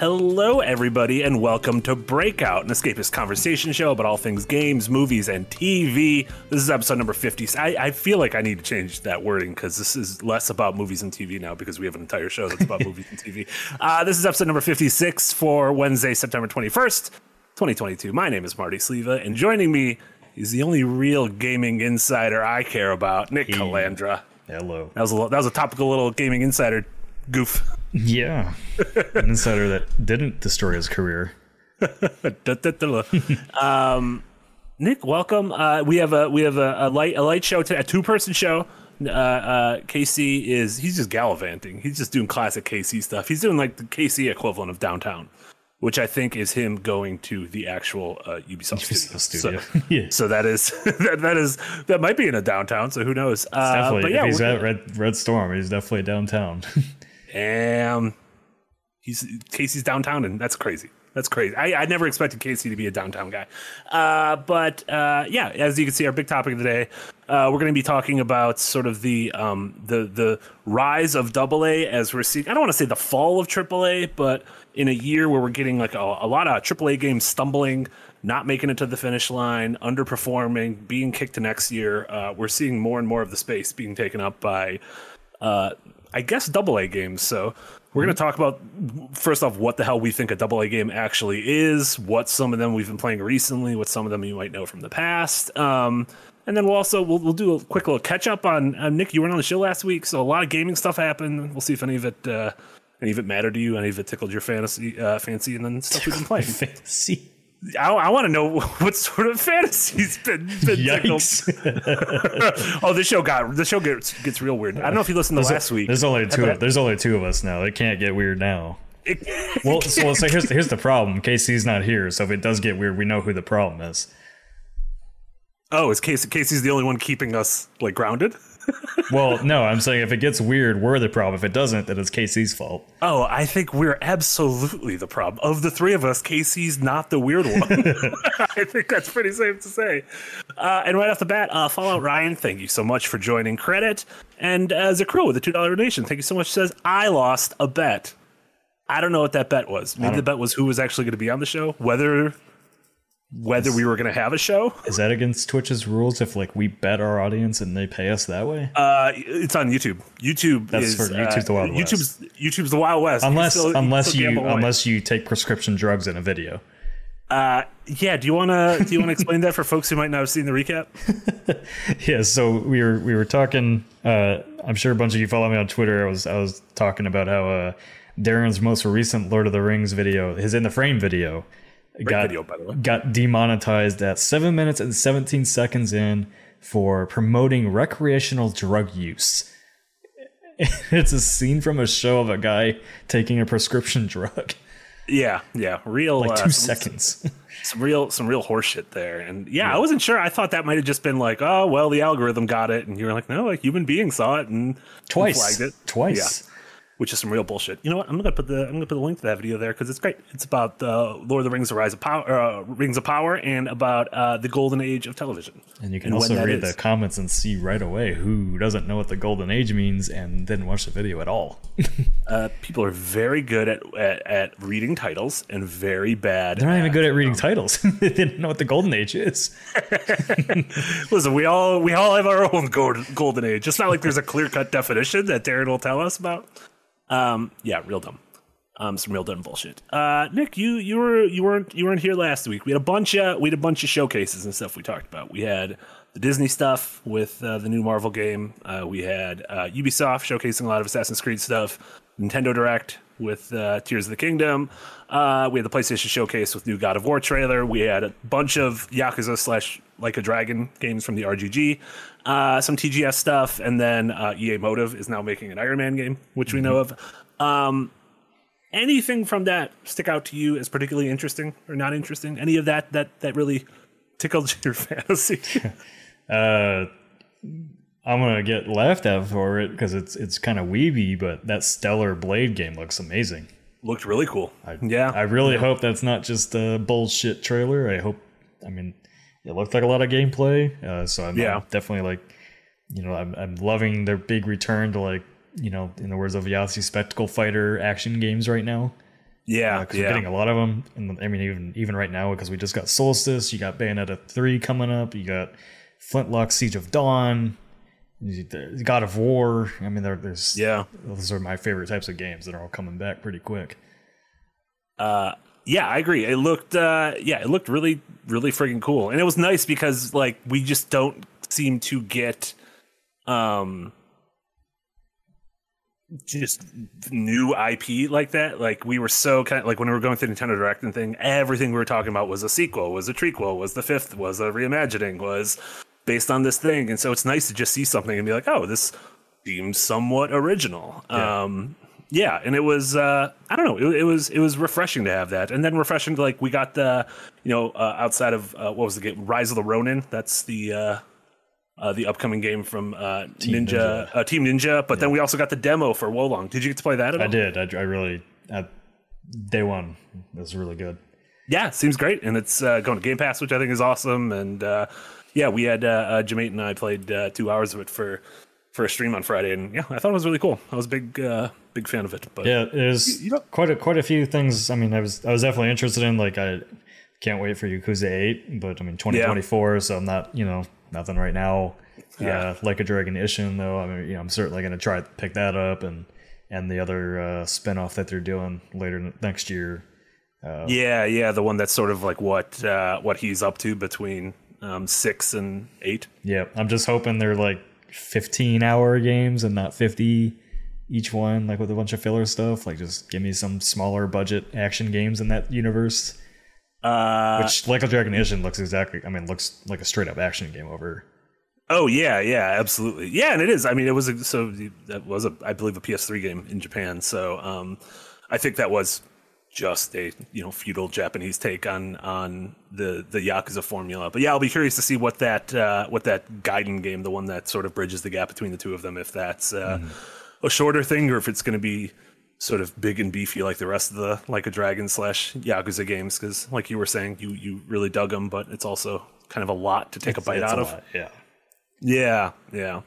Hello, everybody, and welcome to Breakout, an escapist conversation show about all things games, movies, and TV. This is episode number 50. I, I feel like I need to change that wording because this is less about movies and TV now because we have an entire show that's about movies and TV. Uh, this is episode number 56 for Wednesday, September 21st, 2022. My name is Marty Sliva, and joining me is the only real gaming insider I care about, Nick Calandra. Hello. That was a, that was a topical little gaming insider goof. Yeah. An insider that didn't destroy his career. um, Nick, welcome. Uh, we have a we have a, a light a light show today, a two person show. Uh, uh, Casey is he's just gallivanting. He's just doing classic Casey stuff. He's doing like the Casey equivalent of downtown, which I think is him going to the actual uh, Ubisoft, Ubisoft studio. studio. So, yeah. so that is that, that is that might be in a downtown. So who knows? Uh, Definitely. but yeah, if he's at Red Red Storm, he's definitely downtown. Damn. He's Casey's downtown, and that's crazy. That's crazy. I, I never expected Casey to be a downtown guy. Uh, but uh, yeah, as you can see, our big topic of the day, uh, we're going to be talking about sort of the um, the the rise of Double A as we're seeing. I don't want to say the fall of Triple A, but in a year where we're getting like a, a lot of Triple A games stumbling, not making it to the finish line, underperforming, being kicked to next year, uh, we're seeing more and more of the space being taken up by uh, I guess double A games. So we're going to talk about first off what the hell we think a double A game actually is, what some of them we've been playing recently, what some of them you might know from the past. Um, and then we'll also we'll, we'll do a quick little catch up on uh, Nick. You weren't on the show last week, so a lot of gaming stuff happened. We'll see if any of it uh, any of it mattered to you, any of it tickled your fantasy uh, fancy, and then stuff we've been playing. Fancy. I, I want to know what sort of fantasies been, been. Yikes. oh, this show got the show gets gets real weird. I don't know if you listened to last week. There's only two. but- There's only two of us now. It can't get weird now. Well, so, so here's here's the problem. Casey's not here, so if it does get weird, we know who the problem is. Oh, is Casey Casey's the only one keeping us like grounded? Well, no, I'm saying if it gets weird, we're the problem. If it doesn't, then it's Casey's fault. Oh, I think we're absolutely the problem. Of the three of us, Casey's not the weird one. I think that's pretty safe to say. Uh, and right off the bat, uh, Fallout Ryan, thank you so much for joining credit. And uh, Zakro with a $2 donation, thank you so much, says, I lost a bet. I don't know what that bet was. Maybe the bet was who was actually going to be on the show, whether whether we were going to have a show. Is that against Twitch's rules? If like we bet our audience and they pay us that way? Uh, it's on YouTube. YouTube That's is for- YouTube's uh, the Wild West. YouTube's YouTube's the Wild West. Unless still- you unless you unless you take prescription drugs in a video. Uh, yeah. Do you wanna do you wanna explain that for folks who might not have seen the recap? Yeah, so we were we were talking. Uh, I'm sure a bunch of you follow me on Twitter. I was I was talking about how uh, Darren's most recent Lord of the Rings video, his in the frame video, got video, by the way. got demonetized at seven minutes and 17 seconds in for promoting recreational drug use. it's a scene from a show of a guy taking a prescription drug, Yeah, yeah. Real like uh, two some, seconds. Some real some real horseshit there. And yeah, I wasn't sure. I thought that might have just been like, oh well, the algorithm got it, and you were like, no, a human being saw it and and Twice, flagged it twice. Which is some real bullshit. You know what? I'm gonna put the I'm gonna put the link to that video there because it's great. It's about uh, Lord of the Rings: The Rise of Power, uh, Rings of Power, and about uh, the golden age of television. And you can when also read is. the comments and see right away who doesn't know what the golden age means and didn't watch the video at all. Uh, people are very good at, at at reading titles and very bad. They're not even good at um, reading titles. they didn't know what the golden age is. Listen, we all we all have our own golden golden age. It's not like there's a clear cut definition that Darren will tell us about. Um, yeah, real dumb. Um, some real dumb bullshit. Uh, Nick, you you were you weren't you weren't here last week. We had a bunch of we had a bunch of showcases and stuff we talked about. We had the Disney stuff with uh, the new Marvel game. Uh, we had uh, Ubisoft showcasing a lot of Assassin's Creed stuff. Nintendo Direct with uh, Tears of the Kingdom. Uh, we had the PlayStation Showcase with new God of War trailer. We had a bunch of Yakuza slash Like a Dragon games from the RGG, uh, some TGS stuff, and then uh, EA Motive is now making an Iron Man game, which we know of. Um, anything from that stick out to you as particularly interesting or not interesting? Any of that that that really tickled your fantasy? Uh, I'm gonna get laughed at for it because it's it's kind of weeby, but that Stellar Blade game looks amazing. Looked really cool. I, yeah, I really hope that's not just a bullshit trailer. I hope. I mean, it looked like a lot of gameplay, uh, so I'm, Yeah. I'm definitely like, you know, I'm I'm loving their big return to like, you know, in the words of Yahtzee, spectacle fighter action games right now. Yeah, because yeah. we're getting a lot of them. And I mean, even even right now, because we just got Soulstice, you got Bayonetta three coming up, you got Flintlock Siege of Dawn, God of War. I mean, there, there's yeah. those are my favorite types of games that are all coming back pretty quick. Uh, yeah, I agree. It looked, uh, yeah, it looked really, really freaking cool, and it was nice because like we just don't seem to get, um, just new IP like that. Like we were so kind of like when we were going through Nintendo Direct and thing, everything we were talking about was a sequel, was a trequel, was the fifth, was a reimagining, was based on this thing, and so it's nice to just see something and be like, oh, this seems somewhat original. Yeah. Um, yeah, and it was uh, I don't know, it, it was it was refreshing to have that, and then refreshing to like we got the you know uh, outside of uh, what was the game Rise of the Ronin. That's the uh, uh, the upcoming game from uh, Team Ninja, Ninja. Uh, Team Ninja. But then we also got the demo for Wo Long. Did you get to play that at all? I did. I, I really at day one it was really good. Yeah, seems great, and it's uh, going to Game Pass, which I think is awesome. And uh, yeah, we had uh, Jamate and I played uh, two hours of it for for a stream on Friday, and yeah, I thought it was really cool. I was a big uh, big fan of it. But Yeah, there's you know- quite a quite a few things. I mean, I was I was definitely interested in. Like, I can't wait for Yakuza Eight, but I mean, 2024, so I'm not you know nothing right now. Yeah. Uh, like a Dragon Ishin though. I mean, you know, I'm certainly going to try to pick that up and and the other uh, spinoff that they're doing later next year. yeah, yeah, the one that's sort of like what uh, what he's up to between um, six and eight. Yeah, I'm just hoping they're like 15 hour games and not 50 each one, like with a bunch of filler stuff. Like, just give me some smaller budget action games in that universe. Uh, Which, like a Dragon looks exactly. I mean, looks like a straight up action game over. Oh yeah, yeah, absolutely. Yeah, and it is. I mean, it was a, so that was a I believe a PS3 game in Japan. So um, I think that was just a you know feudal Japanese take on on the the Yakuza formula. But yeah, I'll be curious to see what that uh, what that Gaiden game, the one that sort of bridges the gap between the two of them, if that's uh, a shorter thing or if it's going to be sort of big and beefy like the rest of the like a dragon slash Yakuza games. Because like you were saying, you you really dug them, but it's also kind of a lot to take a bite out a of. lot, Yeah. Yeah, yeah.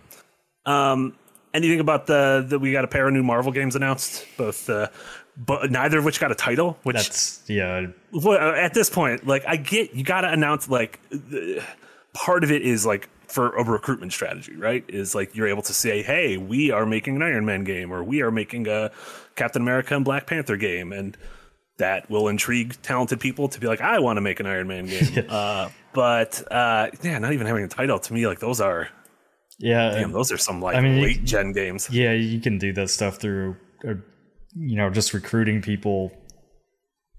Um, anything about the that we got a pair of new Marvel games announced? Both, uh, but neither of which got a title. Which That's yeah. uh, at this point, like I get, you got to announce like the, part of it is like for a recruitment strategy, right? Is like you're able to say, hey, we are making an Iron Man game, or we are making a Captain America and Black Panther game, and that will intrigue talented people to be like, I want to make an Iron Man game. uh, but uh, yeah, not even having a title to me, like those are Yeah. Damn, those are some like I mean, you- late gen games. yeah, you can do that stuff through, uh, you know, just recruiting people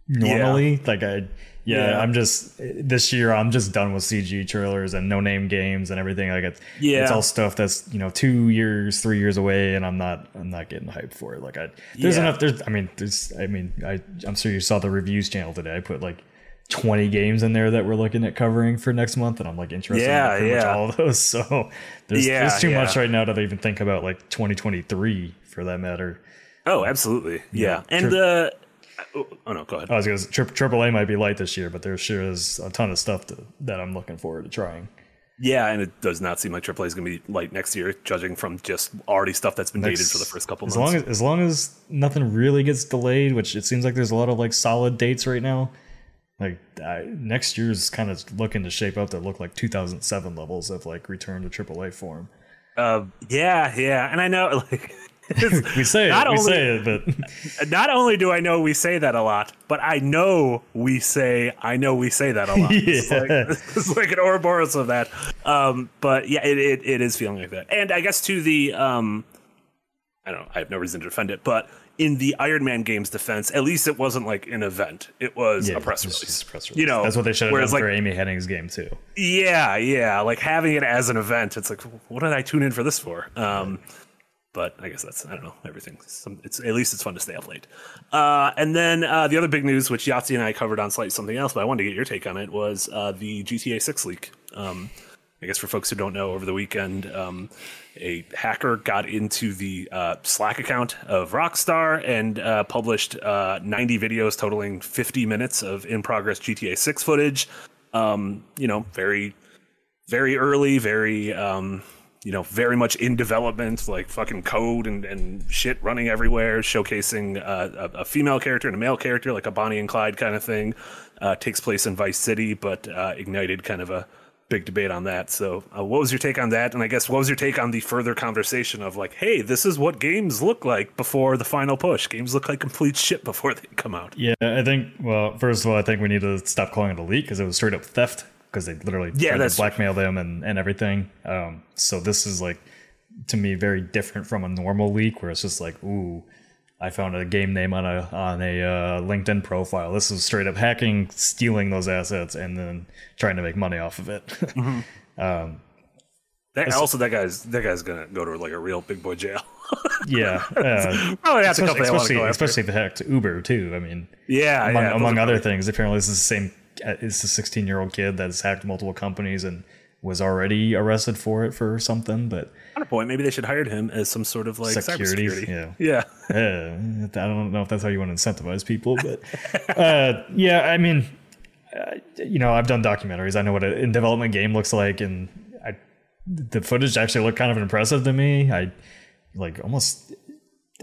normally. Like I, yeah, Yeah. I'm just this year. I'm just done with CG trailers and no name games and everything. Like it's, Yeah. it's all stuff that's you know two years, three years away, and I'm not, I'm not getting hyped for it. Like I, there's Yeah. enough. There's, I mean, there's, I mean, I, I'm sure you saw the reviews channel today. I put like. 20 games in there that we're looking at covering for next month and I'm like interested Yeah, in pretty much yeah. all of those so there's, Yeah, there's too yeah. much right now to even think about like 2023 for that matter Oh, absolutely. Yeah. Yeah, And sure. uh oh, oh no, go ahead. I was say, tri- Triple A might be light this year, but there sure is a ton of stuff to, that I'm looking forward to trying. yeah, and it does not seem like AAA is going to be light next year, judging from just already stuff that's been dated for the first couple as months. long as as long as nothing really gets delayed, which it seems like there's a lot of like solid dates right now. Like I, next year's kind of looking to shape up to look like 2007 levels of like return to AAA form. uh, yeah, yeah, and I know like We say it, we only- say it, but not only do I know we say that a lot, but I know we say I know we say that a lot. It's, like, it's like an Ouroboros of that. Um, but yeah, it, it, it is feeling like that. And I guess to the um, I don't know, I have no reason to defend it, but in the Iron Man game's defense, at least it wasn't like an event. It was yeah, a press release. press You know, that's what they should have done like- for Amy Hennig's game too. Yeah, yeah. Like having it as an event, it's like, what did I tune in for this for? Um, but I guess that's I don't know everything. Some, it's at least it's fun to stay up late. Uh, and then uh, the other big news, which Yahtzee and I covered on slightly something else, but I wanted to get your take on it, was uh, the GTA Six leak. Um, I guess for folks who don't know, over the weekend, um, a hacker got into the uh, Slack account of Rockstar and uh, published uh, 90 videos totaling 50 minutes of in progress GTA 6 footage. Um, you know, very very early, very um, you know, very much in development, like fucking code and, and shit running everywhere, showcasing uh, a, a, female character and a male character, like a Bonnie and Clyde kind of thing. Uh, takes place in Vice City, but uh, ignited kind of a big debate on that. So, uh, what was your take on that? And I guess what was your take on the further conversation of like, hey, this is what games look like before the final push? Games look like complete shit before they come out. Yeah, I think. Well, first of all, I think we need to stop calling it a leak because it was straight up theft because they literally yeah, tried to blackmail them and, and everything. Um, so this is like to me very different from a normal leak where it's just like, ooh, I found a game name on a on a uh, LinkedIn profile. This is straight up hacking, stealing those assets, and then trying to make money off of it. mm-hmm. um, that, also, that guy's that guy's gonna go to like a real big boy jail. yeah, uh, probably especially especially, especially if it hacked Uber too. I mean, yeah, among, yeah, among other things. Apparently, this is the same it's a 16 year old kid that's hacked multiple companies and was already arrested for it for something. But on a point, maybe they should hire him as some sort of like security. Yeah, yeah. uh, I don't know if that's how you want to incentivize people, but uh, yeah, I mean, uh, you know, I've done documentaries. I know what a in development game looks like, and I, the footage actually looked kind of impressive to me. I like almost.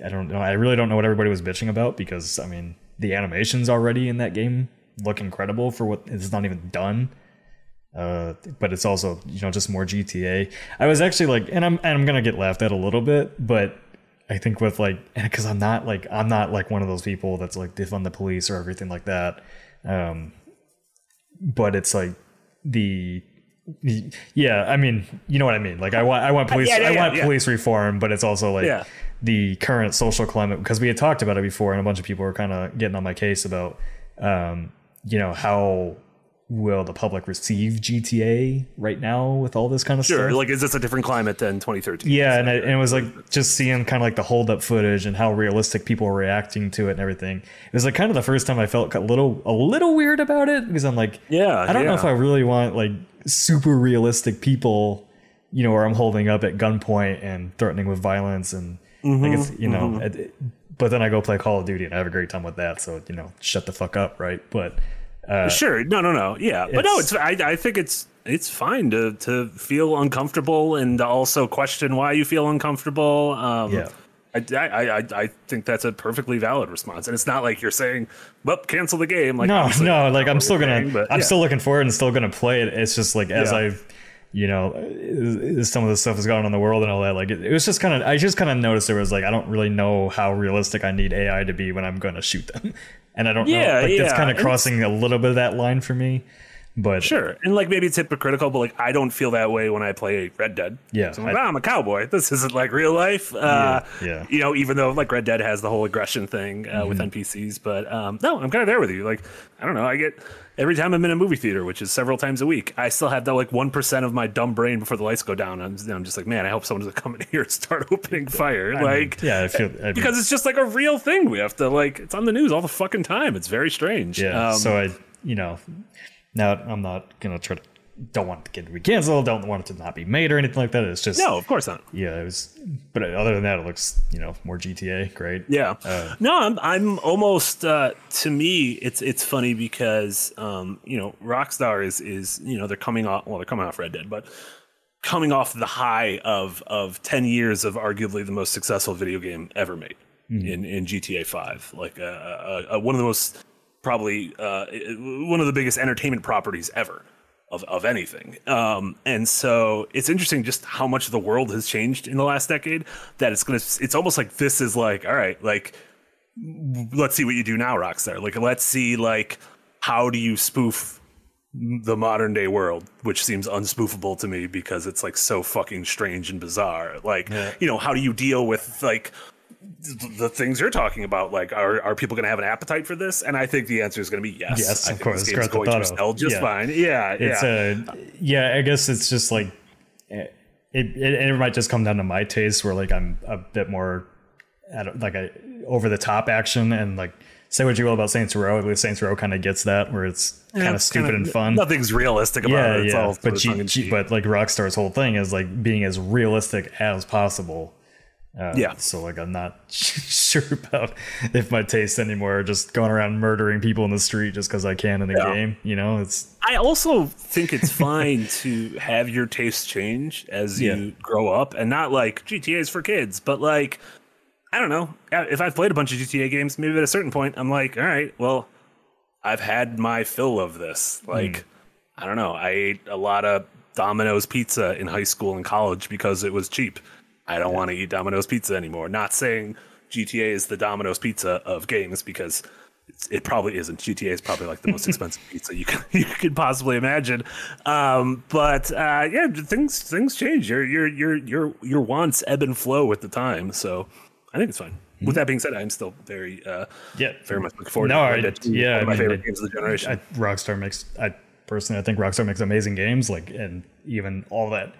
I don't know. I really don't know what everybody was bitching about because I mean the animations already in that game look incredible for what is not even done. Uh, but it's also you know just more GTA. I was actually like, and I'm and I'm gonna get laughed at a little bit, but I think with like because I'm not like I'm not like one of those people that's like defund the police or everything like that. Um, but it's like the yeah, I mean, you know what I mean. Like, I want, I want police, yeah, yeah, I want yeah, police reform, but it's also like the current social climate because we had talked about it before, and a bunch of people were kind of getting on my case about um, you know how will the public receive GTA right now with all this kind of sure, stuff? Sure, like is this a different climate than 2013? Yeah, and, I, and, it was like just seeing kind of like the hold up footage and how realistic people were reacting to it and everything. It was like kind of the first time I felt a little a little weird about it because I'm like, yeah, I don't yeah. know if I really want like super realistic people, you know, where I'm holding up at gunpoint and threatening with violence and mm-hmm, like it's you know. Mm-hmm. It, but then I go play Call of Duty and I have a great time with that. So you know, shut the fuck up, right? But uh, sure, no, no, no, yeah, but no, it's I, I think it's it's fine to to feel uncomfortable and also question why you feel uncomfortable. Um, yeah. I, I, I, I think that's a perfectly valid response, and it's not like you're saying, "Well, cancel the game." Like, no, no, like I'm still gonna, saying, but, I'm still looking forward and still gonna play it. It's just like as yeah. I've you know, some of the stuff that's going on in the world and all that. Like, it, it was just kind of, I just kind of noticed there was like, I don't really know how realistic I need AI to be when I'm going to shoot them. And I don't yeah, know, like, yeah. it's kind of crossing a little bit of that line for me. But sure, and like maybe it's hypocritical, but like I don't feel that way when I play Red Dead. Yeah, so I'm like, I, oh, I'm a cowboy. This isn't like real life. Uh, yeah, yeah, You know, even though like Red Dead has the whole aggression thing uh, mm-hmm. with NPCs, but um, no, I'm kind of there with you. Like I don't know, I get every time I'm in a movie theater, which is several times a week, I still have that like one percent of my dumb brain before the lights go down. I'm, I'm just like, man, I hope someone doesn't come in here and start opening fire. I like, mean, yeah, I feel I mean, because it's just like a real thing. We have to like, it's on the news all the fucking time. It's very strange. Yeah. Um, so I, you know, now, I'm not gonna try to don't want the game to be canceled, don't want it to not be made or anything like that. It's just no, of course not. Yeah, it was, but other than that, it looks you know more GTA. Great. Yeah. Uh, no, I'm I'm almost uh, to me it's it's funny because um, you know Rockstar is is you know they're coming off well they're coming off Red Dead, but coming off the high of of ten years of arguably the most successful video game ever made mm-hmm. in in GTA Five, like uh, uh, uh, one of the most probably uh, one of the biggest entertainment properties ever of, of anything. Um, and so it's interesting just how much the world has changed in the last decade that it's going to, it's almost like this is like, all right, like, let's see what you do now, Rockstar. Like, let's see, like, how do you spoof the modern day world, which seems unspoofable to me because it's like so fucking strange and bizarre. Like, yeah. you know, how do you deal with like the things you're talking about like are, are people going to have an appetite for this and i think the answer is going to be yes yes I of course this going to sell just yeah. fine yeah it's yeah. a yeah i guess it's just like it, it, it might just come down to my taste where like i'm a bit more at like a over the top action and like say what you will about Saints Row, at least Saints Row kind of gets that where it's yeah, kind of stupid kinda, and fun. Nothing's realistic about yeah, it. It's yeah. but G, G, but like Rockstar's whole thing is like being as realistic as possible Uh, Yeah. So like I'm not sure about if my tastes anymore are just going around murdering people in the street just because I can in the Yeah. game. You know, it's I also think it's fine to have your tastes change as Yeah. you grow up and not like GTA is for kids, but like, I don't know. If I've played a bunch of GTA games, maybe at a certain point, I'm like, all right, well, I've had my fill of this. Like, I don't know. I ate a lot of Domino's pizza in high school and college because it was cheap. I don't want to eat Domino's pizza anymore. Not saying GTA is the Domino's pizza of games because it's, it probably isn't. GTA is probably like the most expensive pizza you can you could possibly imagine. Um, but uh, yeah, things things change. Your your your your your wants ebb and flow with the time. So I think it's fine. With that being said, I'm still very uh, yeah, very much looking forward No, to I- Red Dead 2, yeah, one I of my mean, favorite it- games of the generation. I, Rockstar makes I personally I think Rockstar makes amazing games like and even all that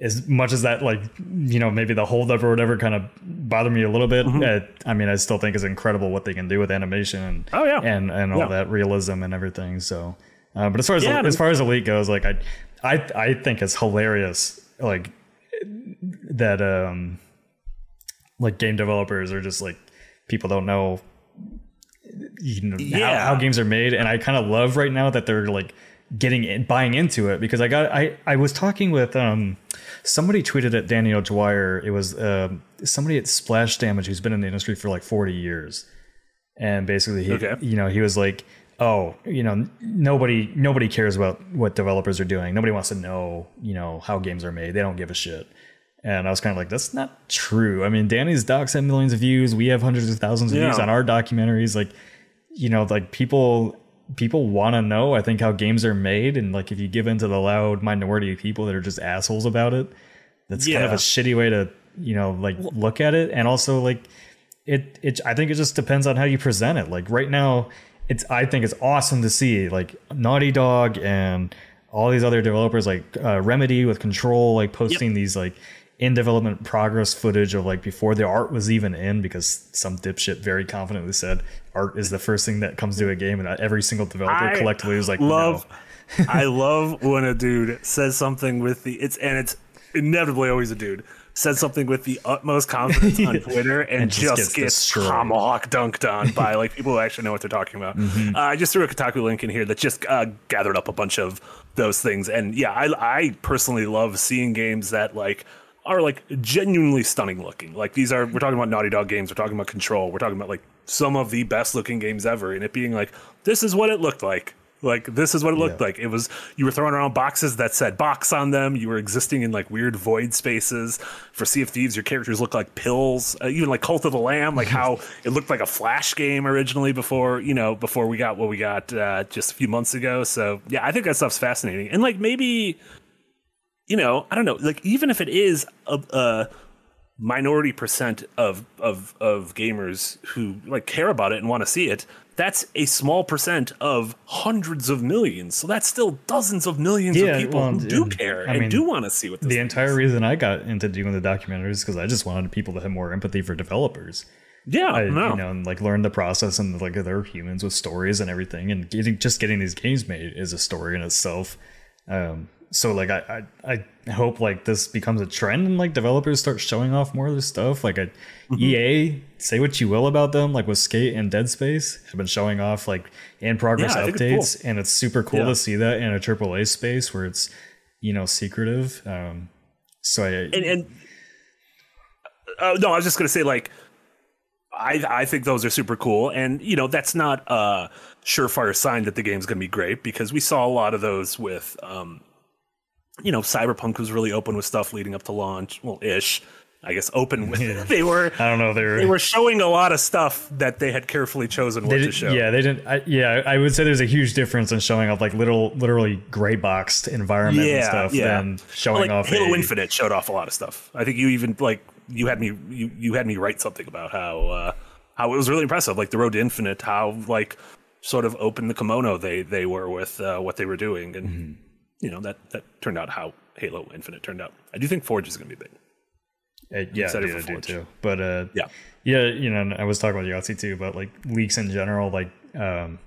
as much as that like you know maybe the holdup or whatever kind of bothered me a little bit Mm-hmm. uh, I mean I still think it's incredible what they can do with animation and Oh, yeah. and and all Yeah. that realism and everything so uh, but as far as Yeah, as far as elite goes like I I I think it's hilarious like that um like game developers are just like people don't know you know Yeah. how, how games are made and i kind of love right now that they're like getting in, buying into it because i got i i was talking with um somebody tweeted at Danny O'Dwyer it was um somebody at splash damage who's been in the industry for like 40 years and basically he Okay. you know he was like oh you know nobody nobody cares about what developers are doing nobody wants to know you know how games are made they don't give a shit and I was kind of like, that's not true. I mean, Danny's docs have millions of views. We have hundreds of thousands of views on our documentaries. Like, you know, like people people want to know. I think how games are made, and like if you give in to the loud minority of people that are just assholes about it, that's kind of a shitty way to you know like look at it. And also like it it I think it just depends on how you present it. Like right now, it's I think it's awesome to see like Naughty Dog and all these other developers like uh, Remedy with Control like posting these like in development progress footage of like before the art was even in because some dipshit very confidently said art is the first thing that comes to a game and every single developer I collectively was like love no. I love when a dude says something with the it's and it's inevitably always a dude says something with the utmost confidence on Twitter and, And just just, gets gets, tomahawk dunked on by like people who actually know what they're talking about. Mm-hmm. Uh, I just threw a Kotaku link in here that just uh, gathered up a bunch of those things, and yeah, I I personally love seeing games that like are like genuinely stunning looking. Like these are we're talking about Naughty Dog games, we're talking about Control, we're talking about like some of the best looking games ever, and it being like this is what it looked like. Like this is what it looked Yeah. like. It was you were throwing around boxes that said box on them. You were existing in like weird void spaces. For Sea of Thieves, your characters look like pills. Uh, even like Cult of the Lamb, like how it looked like a Flash game originally before you know before we got what we got uh, just a few months ago. So yeah, I think that stuff's fascinating. And like maybe you know I don't know like even if it is a, a minority percent of of of gamers who like care about it and want to see it that's a small percent of hundreds of millions so that's still dozens of millions Yeah, of people well, who do care I and mean, do want to see what this the entire is. reason I got into doing the documentaries is because I just wanted people to have more empathy for developers. yeah I, no. you know, and like learn the process and like they're humans with stories and everything, and getting just getting these games made is a story in itself. Um, so like I, I I hope like this becomes a trend and like developers start showing off more of this stuff. Like a Mm-hmm. EA, say what you will about them, like with Skate and Dead Space, have been showing off like in progress Yeah, updates, it's cool. and it's super cool Yeah. to see that in a AAA space where it's you know secretive. Um, so I and and uh, no, I was just gonna say like I I think those are super cool, and you know that's not a surefire sign that the game's gonna be great because we saw a lot of those with um you know Cyberpunk was really open with stuff leading up to launch, well ish. I guess open with they were I don't know they're they were showing a lot of stuff that they had carefully chosen what to show. Yeah, they didn't. I, yeah, I would say there's a huge difference in showing off like little, literally gray boxed environment and stuff, yeah. and showing like off Halo a, Infinite showed off a lot of stuff. I think you even like you had me you, you had me write something about how uh, how it was really impressive, like the Road to Infinite, how like sort of open the kimono they they were with uh, what they were doing, and Mm-hmm. You know that that turned out how Halo Infinite turned out. I do think Forge is going to be big. Uh, yeah, excited dude, for I do too. But uh, Yeah. yeah, you know, I was talking about Yahtzee too, but like leaks in general, like um,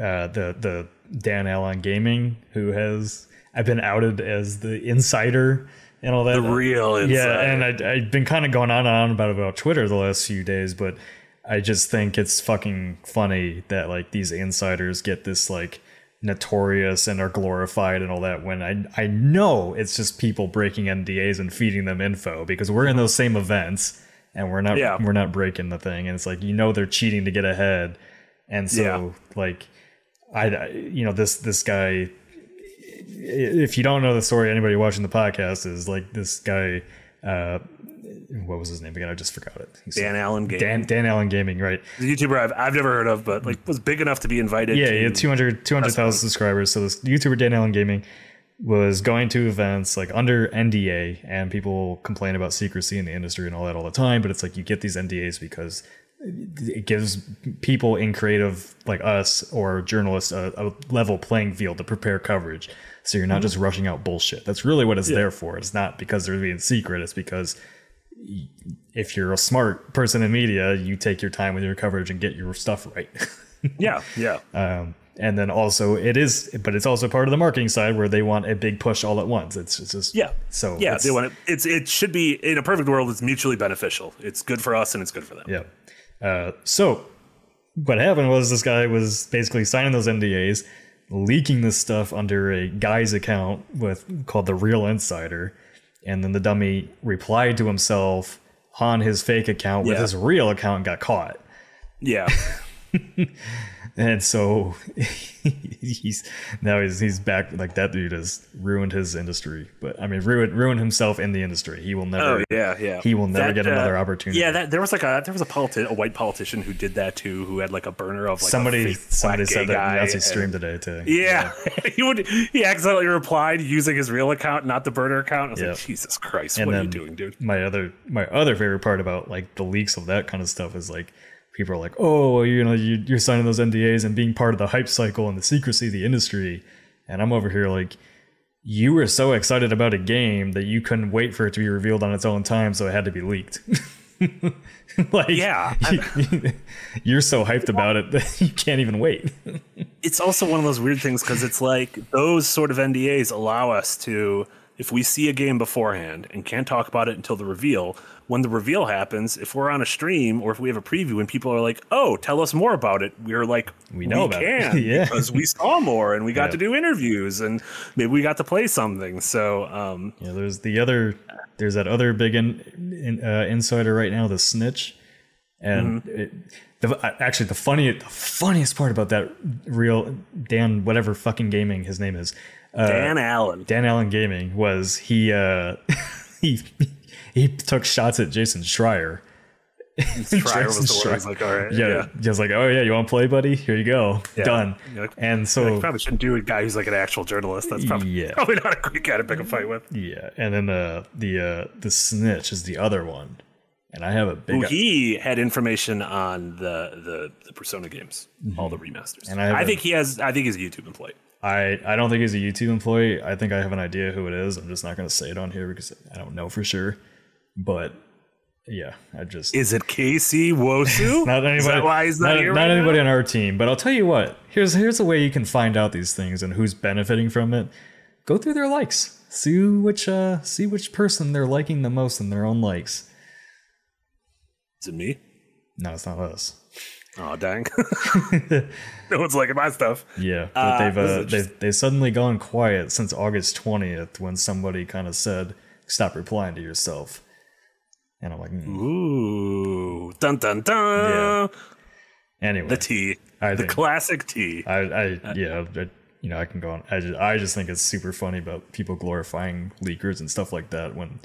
uh, the the Dan Allen Gaming, who has I've been outed as the insider and all that. The real insider. yeah, and I, I've been kind of going on and on about about Twitter the last few days, but I just think it's fucking funny that like these insiders get this like notorious and are glorified and all that when I I know it's just people breaking NDAs and feeding them info because we're in those same events and we're not Yeah. we're not breaking the thing and it's like you know they're cheating to get ahead and so Yeah. like I I- you know this this guy if you don't know the story anybody watching the podcast is like this guy uh what was his name again I just forgot it He's- Dan Allen game. Dan Dan Allen Gaming right the YouTuber I've, I've never heard of, but like was big enough to be invited. yeah, had 200 200,000 subscribers. So this YouTuber Dan Allen Gaming was going to events like under NDA, and people complain about secrecy in the industry and all that all the time. But it's like you get these NDAs because it gives people in creative like us or journalists a, a level playing field to prepare coverage. So you're not mm-hmm. just rushing out bullshit. That's really what it's there for. It's not because they're being secret. It's because if you're a smart person in media, you take your time with your coverage and get your stuff right. Yeah, yeah. Um, and then also it is, but it's also part of the marketing side where they want a big push all at once. It's, it's just Yeah. So yeah, it's- they want it. It's it should be in a perfect world. It's mutually beneficial. It's good for us and it's good for them. yeah. Uh, so what happened was this guy was basically signing those NDAs, leaking this stuff under a guy's account with called the Real Insider, and then the dummy replied to himself on his fake account with Yeah. his real account and got caught. Yeah, And so he's now he's he's back like that dude has ruined his industry. But I mean ruined ruined himself in the industry. He will never Oh yeah, yeah. he will never That, get uh, another opportunity. Yeah, that there was like a there was a politi- a white politician who did that too, who had like a burner of like somebody somebody said that that's his stream today too. Yeah, he would. He accidentally replied using his real account, not the burner account. I was Yeah. like, Jesus Christ, And what are you doing, dude? My other my other favorite part about like the leaks of that kind of stuff is like people are like, oh, you know, you, you're signing those NDAs and being part of the hype cycle and the secrecy of the industry, and I'm over here like. You were so excited about a game that you couldn't wait for it to be revealed on its own time, so it had to be leaked. like, Yeah, you're so hyped about it that you can't even wait. it's also one of those weird things because it's like those sort of NDAs allow us to, if we see a game beforehand and can't talk about it until the reveal, when the reveal happens, if we're on a stream or if we have a preview and people are like, "Oh, tell us more about it," we're like, We know about it." can Yeah. because we saw more and we got Yeah. to do interviews and maybe we got to play something." So, um, Yeah, there's the other. There's that other big in, in, uh, insider right now, the snitch, and it, the, actually the funny, the funniest part about that real Dan whatever fucking gaming his name is, uh, Dan Allen. Dan Allen Gaming was he uh, he he took shots at Jason Schreier. Schreier was the one like, "All right, yeah, yeah." just like oh yeah, you want to play, buddy? Here you go, Yeah. done. Like- And so probably shouldn't do a guy who's like an actual journalist. That's probably, Yeah. probably not a great guy to pick a fight with. yeah, and then the the uh, the snitch is the other one, and I have a big Who he had information on the the, the Persona games, all the remasters. Mm-hmm. And I I, a- think he has. I think he's a YouTube employee. I, I don't think he's a YouTube employee. I think I have an idea who it is. I'm just not going to say it on here because I don't know for sure. But yeah, I just Is it Casey Nwosu? not anybody. Is that why he's not, not, here not right anybody now? on our team. But I'll tell you what. Here's here's a way you can find out these things and who's benefiting from it. Go through their likes. See which uh see which person they're liking the most in their own likes. Is it me? No, it's not us. Oh dang! no one's liking my stuff. Yeah, but Uh, they've uh, just- they've they've suddenly gone quiet since August twentieth when somebody kind of said, "Stop replying to yourself," and I'm like, mm. Ooh, dun dun dun! Yeah. anyway, The T, I the think- classic T. I, I yeah, I, you know, I can go on. I just, I just think it's super funny about people glorifying leakers and stuff like that when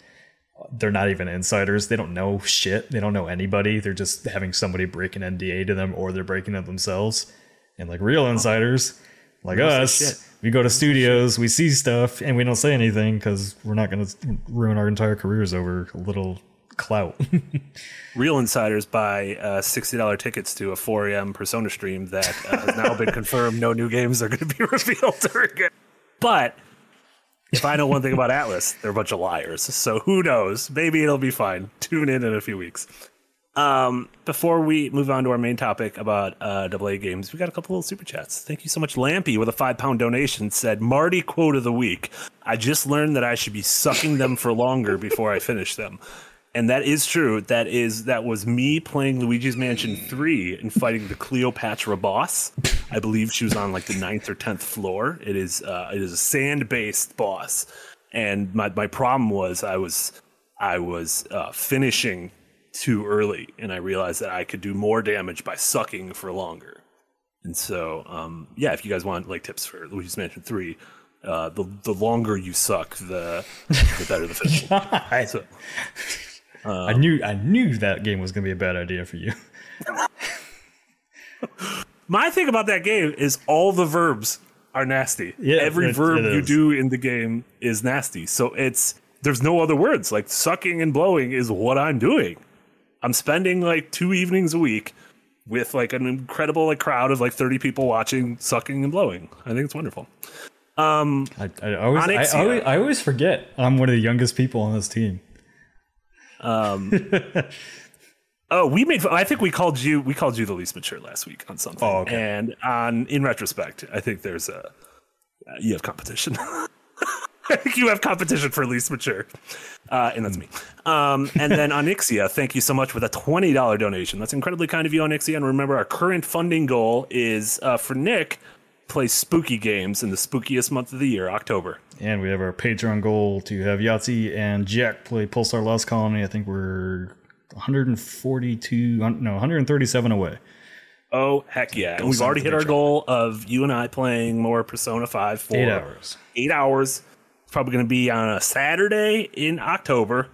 they're not even insiders. They don't know shit. They don't know anybody. They're just having somebody break an NDA to them, or they're breaking it themselves. And like real insiders, like say us, we go to studios, we see stuff, and we don't say anything because we're not going to ruin our entire careers over a little clout. Real insiders buy uh, sixty dollar tickets to a 4 a.m. Persona stream that uh, has now been confirmed. No new games are going to be revealed during it. But if I know one thing about Atlus, they're a bunch of liars. So who knows? Maybe it'll be fine. Tune in in a few weeks. Um, before we move on to our main topic about uh, AA games, we got a couple little super chats. Thank you so much. Lampy with a five pound donation said, Marty quote of the week. I just learned that I should be sucking them for longer before I finish them. And that is true. That is that was me playing Luigi's Mansion 3 and fighting the Cleopatra boss. I believe she was on like the ninth or tenth floor. It is uh, it is a sand based boss. And my, my problem was I was I was uh, finishing too early, and I realized that I could do more damage by sucking for longer. And so, um, yeah, if you guys want like tips for Luigi's Mansion Three, uh, the the longer you suck, the the better the finish. will be. I knew I knew that game was gonna be a bad idea for you. my thing about that game is all the verbs are nasty. Yeah, every it- verb it you do in the game is nasty. So it's there's no other words. Like sucking and blowing is what I'm doing. I'm spending like two evenings a week with like an incredible like crowd of like 30 people watching sucking and blowing. I think it's wonderful. Um, I, I always, I, Onyxia. always I always forget I'm one of the youngest people on this team. Oh, we made. I think we called you. We called you the least mature last week on something. Oh, okay. And on in retrospect, I think there's a you have competition. I think you have competition for least mature, uh, and that's me. Um, and then Onyxia, thank you so much with a twenty dollar donation. That's incredibly kind of you, Onyxia. And remember, our current funding goal is uh, for Nick play spooky games in the spookiest month of the year, October. And we have our Patreon goal to have Yahtzee and Jack play Pulsar Lost Colony. I think we're 142, no, 137 away. Oh heck yeah! And we've already hit our goal of you and I playing more Persona Five for Eight hours. eight hours. It's probably going to be on a Saturday in October.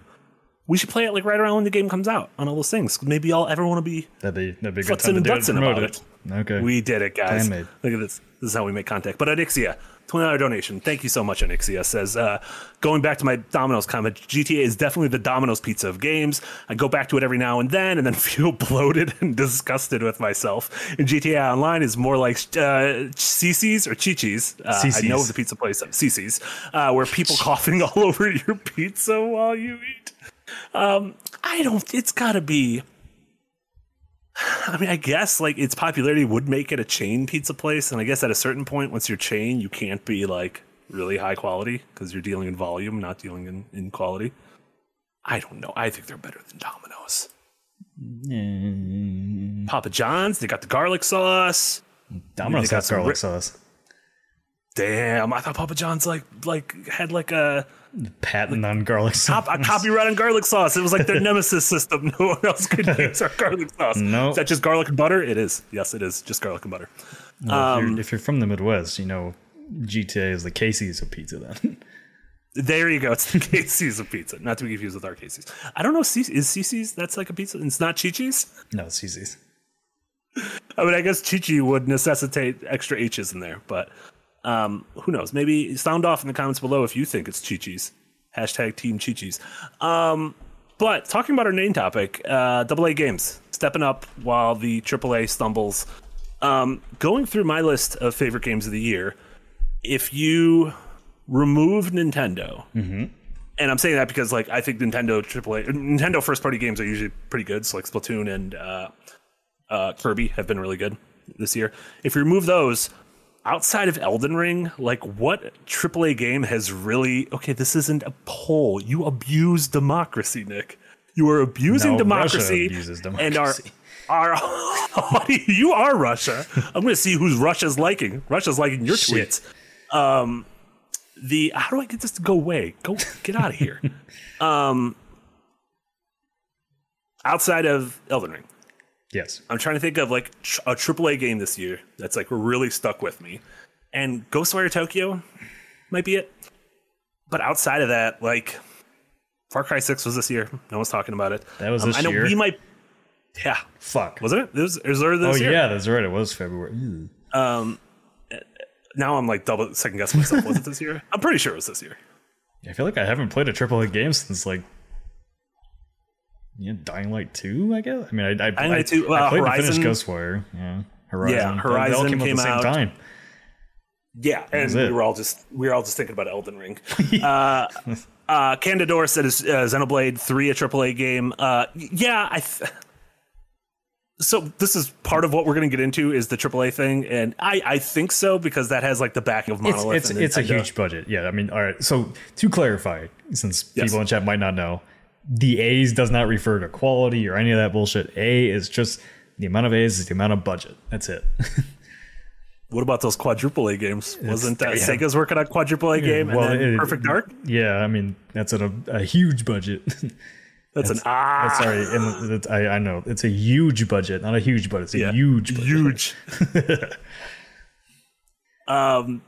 We should play it like right around when the game comes out on all those things. Maybe all everyone will be That'd be, that'd be a good time to and do it. about it. it. Okay. We did it, guys. Look at this. This is how we make contact. But Onyxia, twenty dollar donation. Thank you so much, Onyxia. Says uh, going back to my Domino's comment, GTA is definitely the Domino's pizza of games. I go back to it every now and then, and then feel bloated and disgusted with myself. And GTA Online is more like uh, CC's or Chi-Chi's. Uh, I know the pizza place, CC's, uh, where people coughing all over your pizza while you eat. Um, I don't. It's got to be. I mean, I guess like its popularity would make it a chain pizza place, and I guess at a certain point, once you're chain, you can't be like really high quality because you're dealing in volume, not dealing in, in quality. I don't know. I think they're better than Domino's. Papa John's, they got the garlic sauce. Domino's got garlic ri- sauce. Damn, I thought Papa John's like like had like a Patent on garlic sauce. top a copyright on garlic sauce. It was like their nemesis system. No one else could use our garlic sauce. No. Is that just garlic and butter? It is. Yes, it is. Just garlic and butter. Well, if, um, you're, if you're from the Midwest, you know GTA is the Casey's of pizza then. There you go. It's the Casey's of pizza, not to be confused with our Casey's. I don't know. C- is CC's that's like a pizza? It's not Chi Chi's. no, it's Casey's. I mean, I guess Chi Chi would necessitate extra H's in there, but um, who knows? Maybe sound off in the comments below if you think it's Chi Chi's. Hashtag Team Chi Chi's. Um, but talking about our main topic, uh, AA games stepping up while the AAA stumbles. Um, going through my list of favorite games of the year, if you remove Nintendo, and I'm saying that because like I think Nintendo AAA, Nintendo first party games are usually pretty good. So like Splatoon and uh, uh, Kirby have been really good this year. If you remove those, outside of Elden Ring, like what AAA game has really okay? This isn't a poll. You abuse democracy, Nick. You are abusing No, democracy, abuses and democracy. our our you are Russia. I'm going to see who's Russia's liking. Russia's liking your Shit. tweets. Um, the how do I get this to go away? Go get out of here. um, outside of Elden Ring. Yes. I'm trying to think of like a AAA game this year that's like really stuck with me, and Ghostwire Tokyo might be it. But outside of that, like Far Cry Six was this year. No one's talking about it. That was Um, this year. I know year? we might. Yeah, Fuck. was it? It was, it was earlier oh this year. yeah, that's right. It was February. Ew. Now I'm like double second guessing myself. was it this year? I'm pretty sure it was this year. I feel like I haven't played a AAA game since like yeah, Dying Light Two. I guess. I mean, I I, Dying I, Light 2, I uh, played Horizon- the finished Ghostwire. Yeah, Horizon. Yeah, They all Horizon came, came out at the out. same time. Yeah, and we were all just we were all just thinking about Elden Ring. uh, uh, Candidor said is uh, Xenoblade Three a AAA game. Uh, yeah, I th- so this is part of what we're going to get into is the AAA thing, and I I think so because that has like the backing of Monolith. It's it's, it's a huge budget. Yeah, I mean, all right. So to clarify, since yes. people in chat might not know, the A's does not refer to quality or any of that bullshit. A is just the amount of A's is the amount of budget. That's it. what about those quadruple A games? Wasn't uh, yeah. Sega's working on quadruple A game well, and then it, Perfect Dark? Yeah, I mean that's a, a huge budget. That's, that's, an ah. Sorry, and I, I know it's a huge budget, not a huge budget. It's a yeah, huge, budget. huge. um,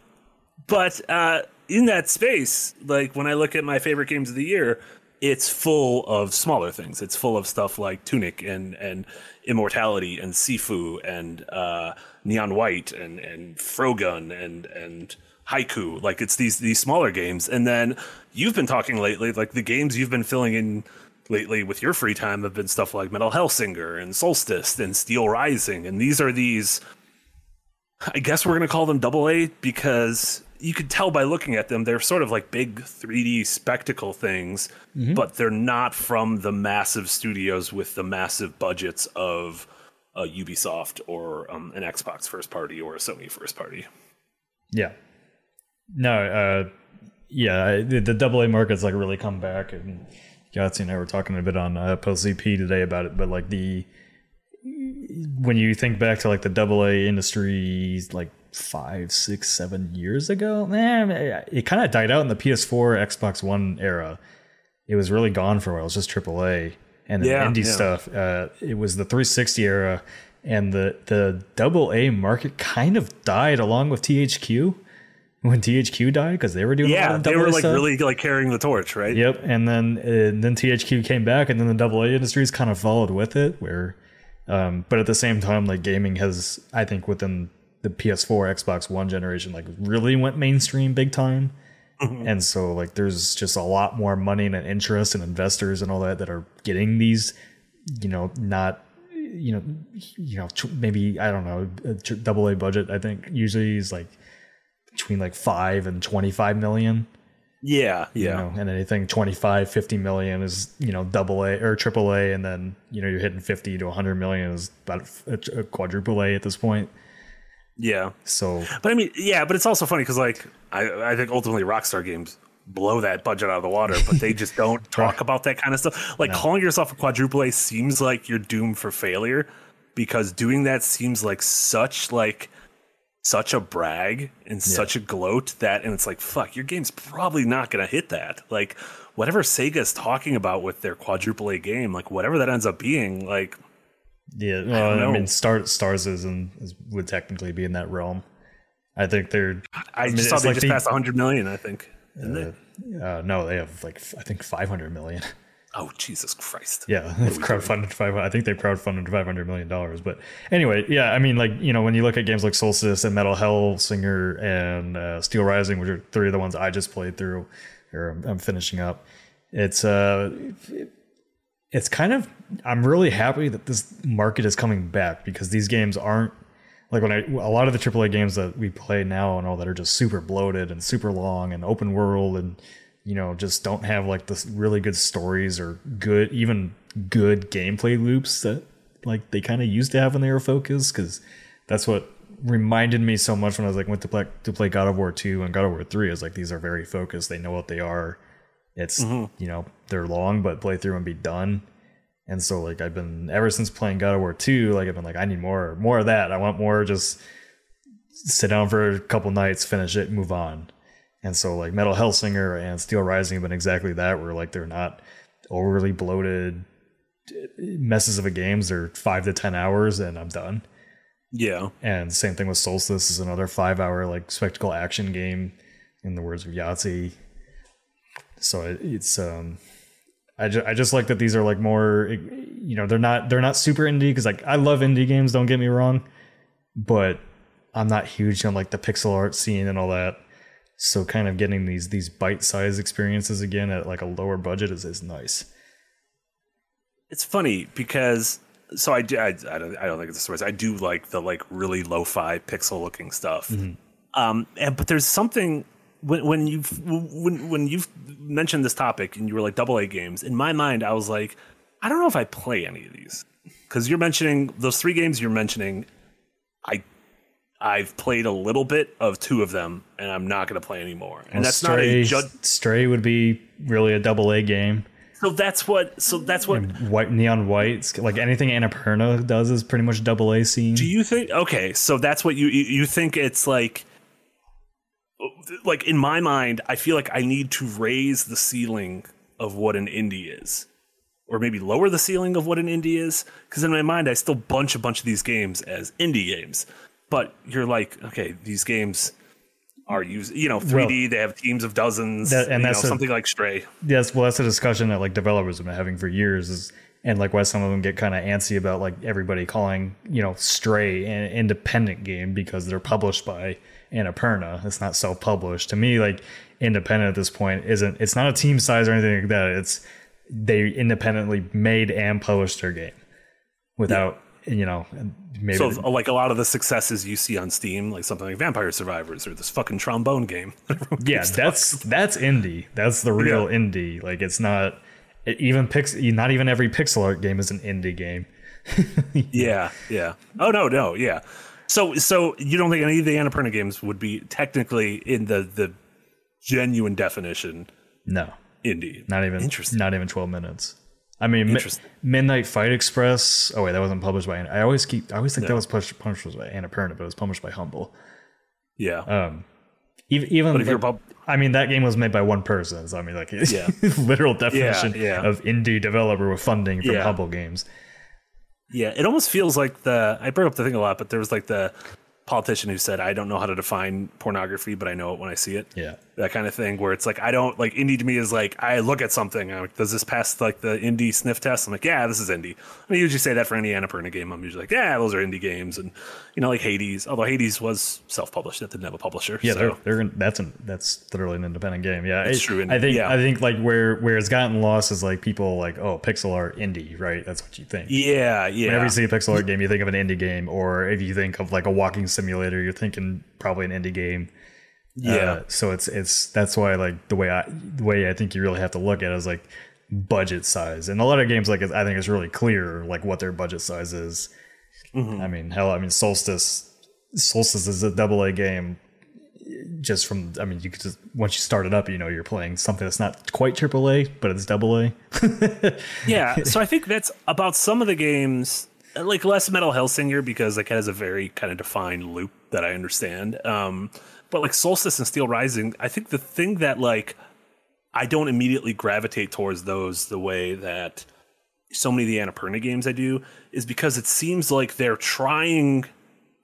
but uh, in that space, like when I look at my favorite games of the year, it's full of smaller things. It's full of stuff like Tunic and and Immortality and Sifu and uh, Neon White and and Frogun and and Haiku. Like it's these these smaller games, and then you've been talking lately, like the games you've been filling in lately with your free time have been stuff like Metal Hellsinger and Soulstice and Steel Rising, and these are these. I guess we're gonna call them double A because you could tell by looking at them they're sort of like big 3D spectacle things, mm-hmm. but they're not from the massive studios with the massive budgets of a Ubisoft or um, an Xbox first party or a Sony first party. Yeah. No. Uh, yeah. The, the double A market's like really come back and Yahtzee and I were talking a bit on uh, Post ZP today about it, but like the when you think back to like the double A industry, like five, six, seven years ago, man, it kind of died out in the PS4, Xbox One era. It was really gone for a while. It was just AAA and yeah, indie yeah. stuff. Uh, it was the 360 era, and the the double A market kind of died along with THQ when THQ died because they were doing yeah they were like stuff. really like carrying the torch right yep and then and then THQ came back and then the double A industries kind of followed with it where um, but at the same time like gaming has I think within the PS4 Xbox One generation like really went mainstream big time mm-hmm. and so like there's just a lot more money and interest and investors and all that that are getting these you know not you know you know maybe I don't know double A budget I think usually is like between like 5 and 25 million. Yeah, yeah. You know, and anything 25, 50 million is, you know, double A or triple A. And then, you know, you're hitting 50 to 100 million is about a, a quadruple A at this point. Yeah. So, but I mean, yeah, but it's also funny because, like, I, I think ultimately Rockstar games blow that budget out of the water, but they just don't talk about that kind of stuff. Like, no. calling yourself a quadruple A seems like you're doomed for failure because doing that seems like such, like, such a brag and yeah. such a gloat that and it's like fuck your game's probably not going to hit that. Like whatever sega's talking about with their quadruple a game like whatever that ends up being like yeah well, I, I, mean Star, stars is, in, is would technically be in that realm. I think they're i, I just mean, saw they like just the, passed 100 million i think uh, uh, no they have like i think 500 million Oh Jesus Christ! Yeah, they've crowdfunded five. I think they crowdfunded five hundred million dollars. But anyway, yeah, I mean, like you know, when you look at games like Soulstice and Metal Hellsinger and uh, Steel Rising, which are three of the ones I just played through, or I'm, I'm finishing up, it's uh, it's kind of. I'm really happy that this market is coming back because these games aren't like when I a lot of the AAA games that we play now and all that are just super bloated and super long and open world and you know just don't have like the really good stories or good even good gameplay loops that like they kind of used to have when they were focused because that's what reminded me so much when I was like went to play to play God of War 2 and God of War 3 is like these are very focused. They know what they are. It's mm-hmm. you know they're long but play through and be done. And so like I've been ever since playing God of War 2 like I've been like I need more more of that. I want more just sit down for a couple nights finish it move on and so like Metal Hellsinger and Steel Rising have been exactly that, where like they're not overly bloated messes of a games. They're five to ten hours, and I'm done. Yeah. And same thing with Soulstice is another five hour like spectacle action game, in the words of Yahtzee. So it, it's um, I just I just like that these are like more, you know, they're not they're not super indie because like I love indie games. Don't get me wrong, but I'm not huge on like the pixel art scene and all that. So kind of getting these these bite sized experiences again at like a lower budget is, is nice. It's funny because so I do I, I don't I don't think it's a story. I do like the like really lo-fi pixel looking stuff. Mm-hmm. Um, and but there's something when when you've when when you've mentioned this topic and you were like double A games in my mind I was like I don't know if I play any of these because you're mentioning those three games you're mentioning. I I've played a little bit of two of them, and I'm not going to play anymore. And Well, that's Stray, not a judge. Stray would be really a double A game. So that's what. So that's what. White neon whites, like anything Annapurna does, is pretty much double A scene. Do you think? Okay, so that's what you you think it's like. Like in my mind, I feel like I need to raise the ceiling of what an indie is, or maybe lower the ceiling of what an indie is. Because in my mind, I still bunch a bunch of these games as indie games. But you're like, okay, these games are used. You know, 3D. they have teams of dozens. That- and you that's know, a- something like Stray. Yes, well, that's a discussion that like developers have been having for years, is and like why some of them get kind of antsy about like everybody calling you know Stray an independent game because they're published by Annapurna. It's not self-published. To me, like independent at this point isn't. It's not a team size or anything like that. It's they independently made and published their game without you know maybe So uh, like a lot of the successes you see on Steam, like something like Vampire Survivors or this fucking trombone game. yeah that's that's indie that's the real Yeah. indie like it's not it- even pix not even every pixel art game is an indie game Yeah, yeah. Oh no, no, yeah. So, so you don't think any of the Annapurna games would be technically in the the genuine definition no indie? not even Interesting. not even 12 minutes i mean Mi- midnight fight express oh wait that wasn't published by i always keep i always think that was published, published by annapurna but it was published by humble Yeah, um even, even if you're pub- I mean, that game was made by one person, so I mean, like, Yeah. literal definition yeah. of indie developer with funding from Yeah. Humble Games. yeah. It almost feels like the I bring up the thing a lot, but there was like the politician who said, "I don't know how to define pornography, but I know it when I see it." Yeah, that kind of thing where it's like I don't like indie to me is like I look at something I'm like does this pass like the indie sniff test I'm like yeah this is indie I usually say that for any Annapurna game I'm usually like yeah those are indie games and you know like Hades although Hades was self-published that didn't have a publisher Yeah, so. they're, they're that's an that's literally an independent game. Yeah, It's I- true, I think yeah. I think like where where it's gotten lost is like people like oh pixel art indie right? That's what you think. yeah yeah Whenever you see a pixel art game, you think of an indie game, or if you think of like a walking simulator, you're thinking probably an indie game. yeah Uh, so it's it's that's why like the way I the way I think you really have to look at it is like budget size, and a lot of games like I think it's really clear like what their budget size is. Mm-hmm. I mean, hell, I mean Soulstice Soulstice is a double A game. Just from, I mean, you could just once you start it up, you know you're playing something that's not quite triple A, but it's double A. yeah so I think that's about some of the games like less Metal Hellsinger because like it has a very kind of defined loop that I understand um but like Soulstice and Steel Rising I think the thing that like I don't immediately gravitate towards those the way that so many of the Annapurna games I do is because it seems like they're trying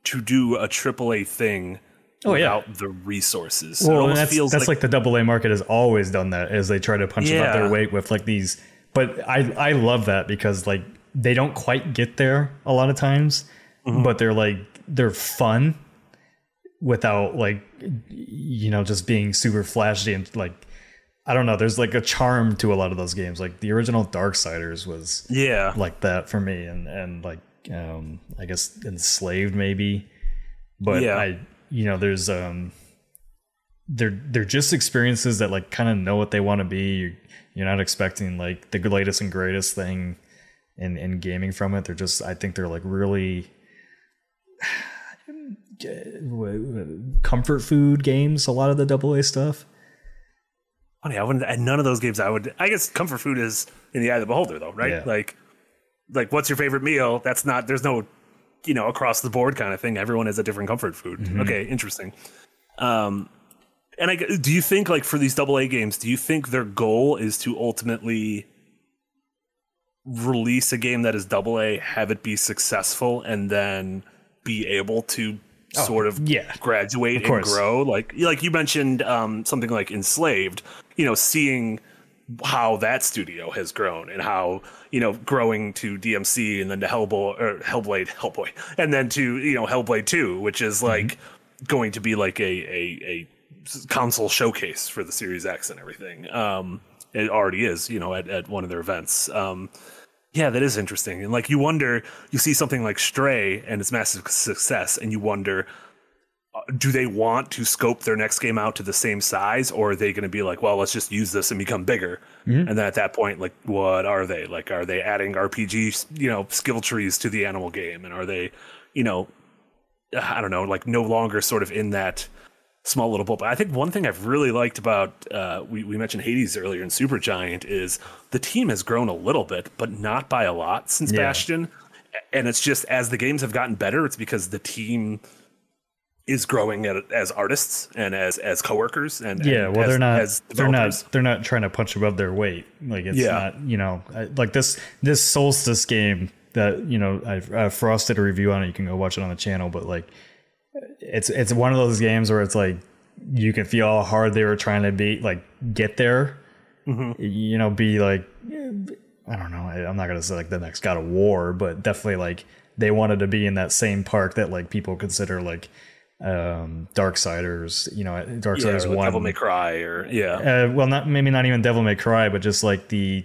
to do a AAA thing Oh, yeah. without the resources. Well, that's feels that's like, like, the double A market has always done that, as they try to punch above Yeah. their weight with like these. But I I love that because like they don't quite get there a lot of times, Mm-hmm. but they're like they're fun without like you know just being super flashy and like I don't know. There's like a charm to a lot of those games. Like the original Dark Darksiders was yeah, like that for me, and and like um I guess enslaved maybe, but Yeah. I you know there's um they're they're just experiences that like kind of know what they want to be. You're, you're not expecting like the latest and greatest thing in in gaming from it. They're just I think they're like really comfort food games. A lot of the double A stuff. funny. I wouldn't. And none of those games I would. I guess comfort food is in the eye of the beholder, though, right? Yeah. Like, like what's your favorite meal? That's not. There's no, you know, across the board kind of thing. Everyone has a different comfort food. Mm-hmm. Okay, interesting. Um, and I do you think like for these double A games, do you think their goal is to ultimately release a game that is double A, have it be successful, and then be able to sort of Oh, yeah. graduate and grow? Like like you mentioned um, something like Enslaved. You know, seeing how that studio has grown and how you know growing to DMC and then to Hellboy or Hellblade Hellboy and then to you know Hellblade Two, which is like going to be like a a, a console showcase for the Series X and everything. Um, it already is, you know, at, at one of their events. Um, yeah, that is interesting. And like you wonder, you see something like Stray and its massive success, and you wonder, do they want to scope their next game out to the same size or are they going to be like well let's just use this and become bigger mm-hmm. and then at that point like what are they like are they adding rpg you know skill trees to the animal game and are they you know i don't know like no longer sort of in that small little but i think one thing i've really liked about uh, we, we mentioned hades earlier in supergiant is the team has grown a little bit but not by a lot since yeah. bastion. And it's just as the games have gotten better it's because the team is growing as artists and as as coworkers and yeah and well as, they're not they're not they're not trying to punch above their weight. Like it's yeah. not you know like this this Soulstice game that you know I've, I've frosted a review on it. You can go watch it on the channel but like it's it's one of those games where it's like you can feel how hard they were trying to be like get there mm-hmm. you know be like i don't know i'm not gonna say like the next god of war but definitely like they wanted to be in that same park that like people consider like um Darksiders, you know, Darksiders yeah, one. Devil May Cry or yeah. Uh, well, not maybe not even Devil May Cry, but just like the,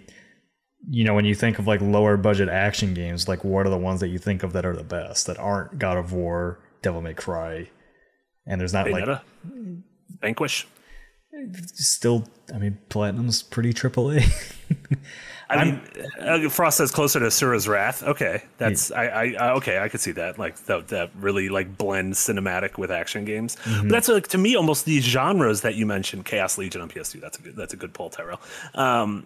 you know, when you think of like lower budget action games, like what are the ones that you think of that are the best that aren't God of War, Devil May Cry, and there's not Bayonetta? like Vanquish. Still, I mean, Platinum's pretty AAA. I mean, uh, Frost says closer to Asura's Wrath. Okay, that's yeah. I, I okay, I could see that. Like that, that really like blends cinematic with action games. Mm-hmm. But that's like to me almost these genres that you mentioned. Chaos Legion on PS2. That's a good. That's a good pull, Tyrell. Um,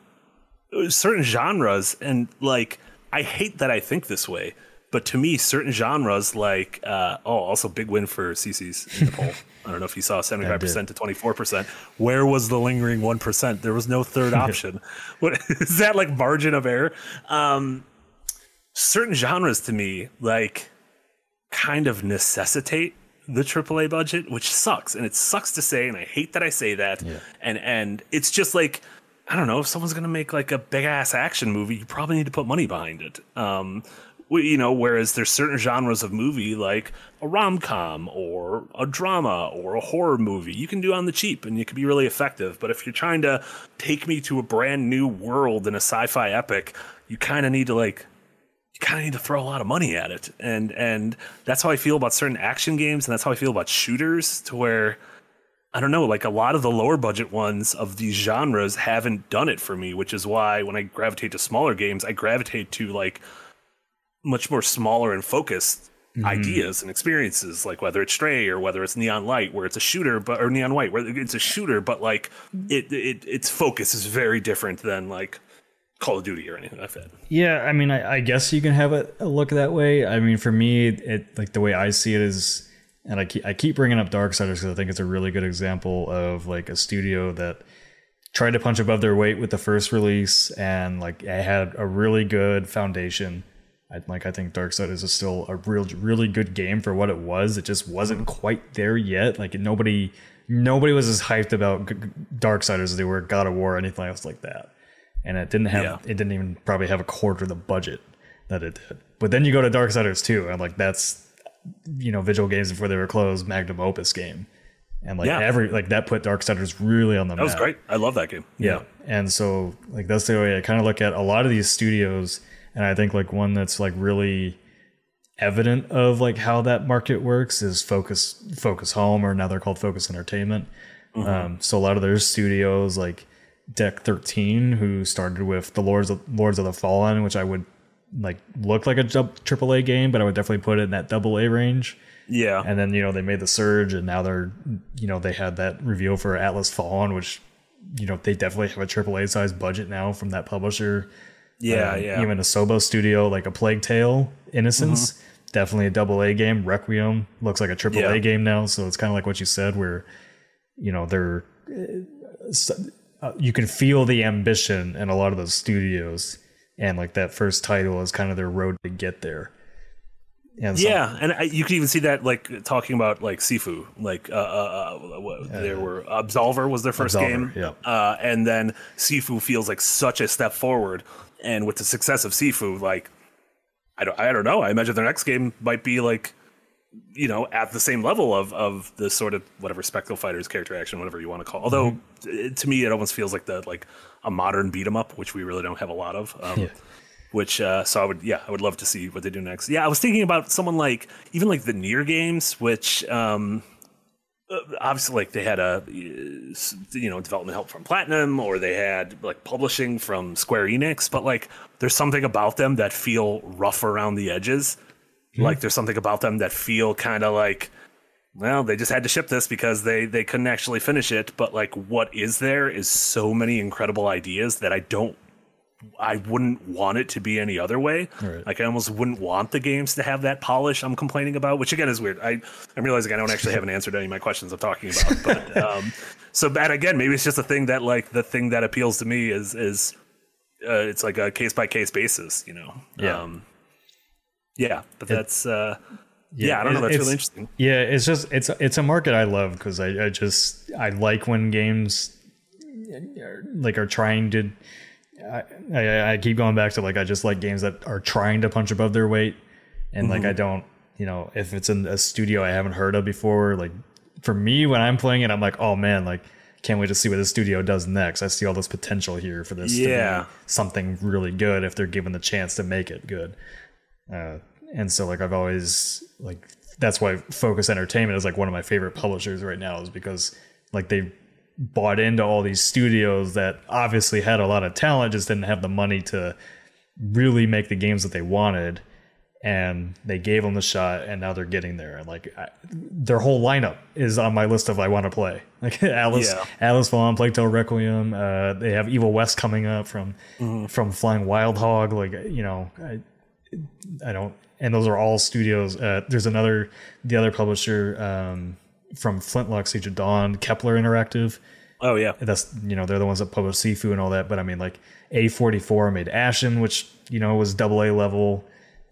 certain genres and like I hate that I think this way, but to me, certain genres like uh, oh, also big win for CC's in the poll. I don't know if you saw 75% to 24%. Where was the lingering 1%? There was no third option. what is that like margin of error? Um, certain genres to me like kind of necessitate the AAA budget, which sucks. And it sucks to say, and I hate that I say that. Yeah. And and it's just like I don't know if someone's gonna make like a big ass action movie, you probably need to put money behind it. Um, you know, whereas there's certain genres of movie like a rom com or a drama or a horror movie you can do on the cheap and it can be really effective. But if you're trying to take me to a brand new world in a sci fi epic, you kind of need to like you kind of need to throw a lot of money at it and and that's how i feel about certain action games and that's how i feel about shooters to where i don't know like a lot of the lower budget ones of these genres haven't done it for me which is why when i gravitate to smaller games i gravitate to like much more smaller and focused mm-hmm. ideas and experiences, like whether it's Stray or whether it's Neon Light, where it's a shooter, but or Neon White, where it's a shooter, but like it, it its focus is very different than like Call of Duty or anything like that. Yeah, I mean, I, I guess you can have it a look that way. I mean, for me, it like the way I see it is, and I keep I keep bringing up Darksiders because I think it's a really good example of like a studio that tried to punch above their weight with the first release and like it had a really good foundation I, like I think Darksiders is still a real really good game for what it was. It just wasn't quite there yet. Like nobody nobody was as hyped about Darksiders as they were God of War or anything else like that. And it didn't have yeah. it didn't even probably have a quarter of the budget that it did. But then you go to Darksiders 2 and like that's you know visual games before they were closed magnum opus game. And like yeah. every like that put Darksiders really on the that map. That was great. I love that game. Yeah. yeah. And so like that's the way I kind of look at a lot of these studios and I think like one that's like really evident of like how that market works is Focus Focus Home, or now they're called Focus Entertainment. Mm-hmm. Um, so a lot of their studios like Deck Thirteen, who started with the Lords of Lords of the Fallen, which I would like look like a triple A game, but I would definitely put it in that double A range. Yeah. And then you know they made the Surge, and now they're you know they had that reveal for Atlas Fallen, which you know they definitely have a triple A size budget now from that publisher. Yeah, um, yeah. Even Asobo studio like a Plague Tale, Innocence, mm-hmm. definitely a double A game. Requiem looks like a triple yeah. A game now, so it's kind of like what you said, where you know they're uh, you can feel the ambition in a lot of those studios, and like that first title is kind of their road to get there. And so, yeah, and I, you can even see that like talking about like Sifu, like uh, uh, uh there were Absolver was their first Absolver, game, yeah. uh, and then Sifu feels like such a step forward and with the success of Sifu, like I don't I don't know. I imagine their next game might be like you know at the same level of of the sort of whatever spectacle fighters character action, whatever you want to call. It. Although mm-hmm. to me, it almost feels like the like a modern beat 'em up, which we really don't have a lot of. Um, yeah. Which uh, so I would yeah I would love to see what they do next. Yeah, I was thinking about someone like even like the NieR games, which um, obviously like they had a you know development help from platinum or they had like publishing from square enix but like there's something about them that feel rough around the edges mm-hmm. like there's something about them that feel kind of like well they just had to ship this because they they couldn't actually finish it but like what is there is so many incredible ideas that i don't I wouldn't want it to be any other way. Right. Like I almost wouldn't want the games to have that polish I'm complaining about, which again is weird. I I'm realizing I don't actually have an answer to any of my questions I'm talking about. But um, so bad again, maybe it's just a thing that like the thing that appeals to me is is uh, it's like a case by case basis, you know. Yeah. Um, yeah, but that's uh, yeah, yeah, I don't know. That's really interesting. Yeah, it's just it's it's a market I love because I, I just I like when games like are trying to I, I, I keep going back to like I just like games that are trying to punch above their weight, and mm-hmm. like I don't, you know, if it's in a studio I haven't heard of before, like for me when I'm playing it, I'm like, oh man, like can't wait to see what the studio does next. I see all this potential here for this yeah. something really good if they're given the chance to make it good. Uh, and so like I've always like that's why Focus Entertainment is like one of my favorite publishers right now is because like they bought into all these studios that obviously had a lot of talent, just didn't have the money to really make the games that they wanted. And they gave them the shot, and now they're getting there. And like I, their whole lineup is on my list of I want to play. Like Alice, yeah. Atlas Fallen, Plague Tale Requiem. Uh, they have Evil West coming up from mm-hmm. from Flying Wild Hog. Like you know, I, I don't. And those are all studios. Uh, there's another, the other publisher. Um, from Flintlock Siege of Dawn, Kepler Interactive. Oh yeah, that's you know they're the ones that published Sifu and all that. But I mean like A44 made Ashen, which you know was double A level.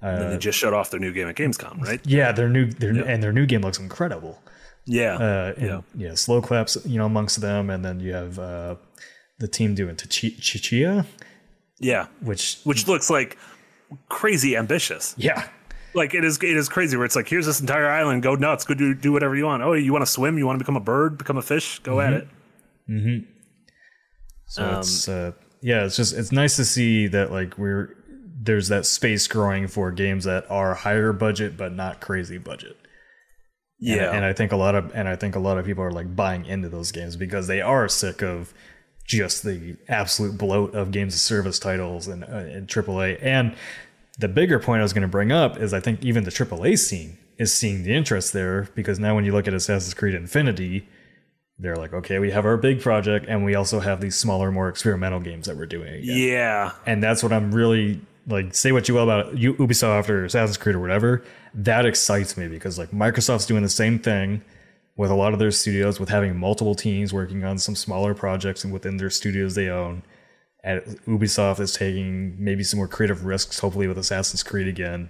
Uh, they just shut off their new game at Gamescom, right? Yeah, their new their yeah. and their new game looks incredible. Yeah, uh, yeah, yeah. Sloclap's, you know, amongst them, and then you have uh, the team doing Tchia. Yeah, which which looks like crazy ambitious. Yeah, like it is it is crazy where it's like here's this entire island go nuts go do do whatever you want. Oh you want to swim? You want to become a bird? Become a fish? Go mm-hmm. at it. Mm-hmm. so um, it's uh, yeah it's just it's nice to see that like we're there's that space growing for games that are higher budget but not crazy budget. Yeah. and, and i think a lot of and i think a lot of people are like buying into those games because they are sick of just the absolute bloat of games of service titles and, uh, and AAA. And the bigger point I was going to bring up is I think even the AAA scene is seeing the interest there because now when you look at Assassin's Creed Infinity, they're like, okay, we have our big project and we also have these smaller, more experimental games that we're doing. Again. Yeah. And that's what I'm really like, say what you will about you, Ubisoft or Assassin's Creed or whatever. That excites me because like Microsoft's doing the same thing with a lot of their studios with having multiple teams working on some smaller projects and within their studios they own Ubisoft is taking maybe some more creative risks, hopefully with Assassin's Creed again.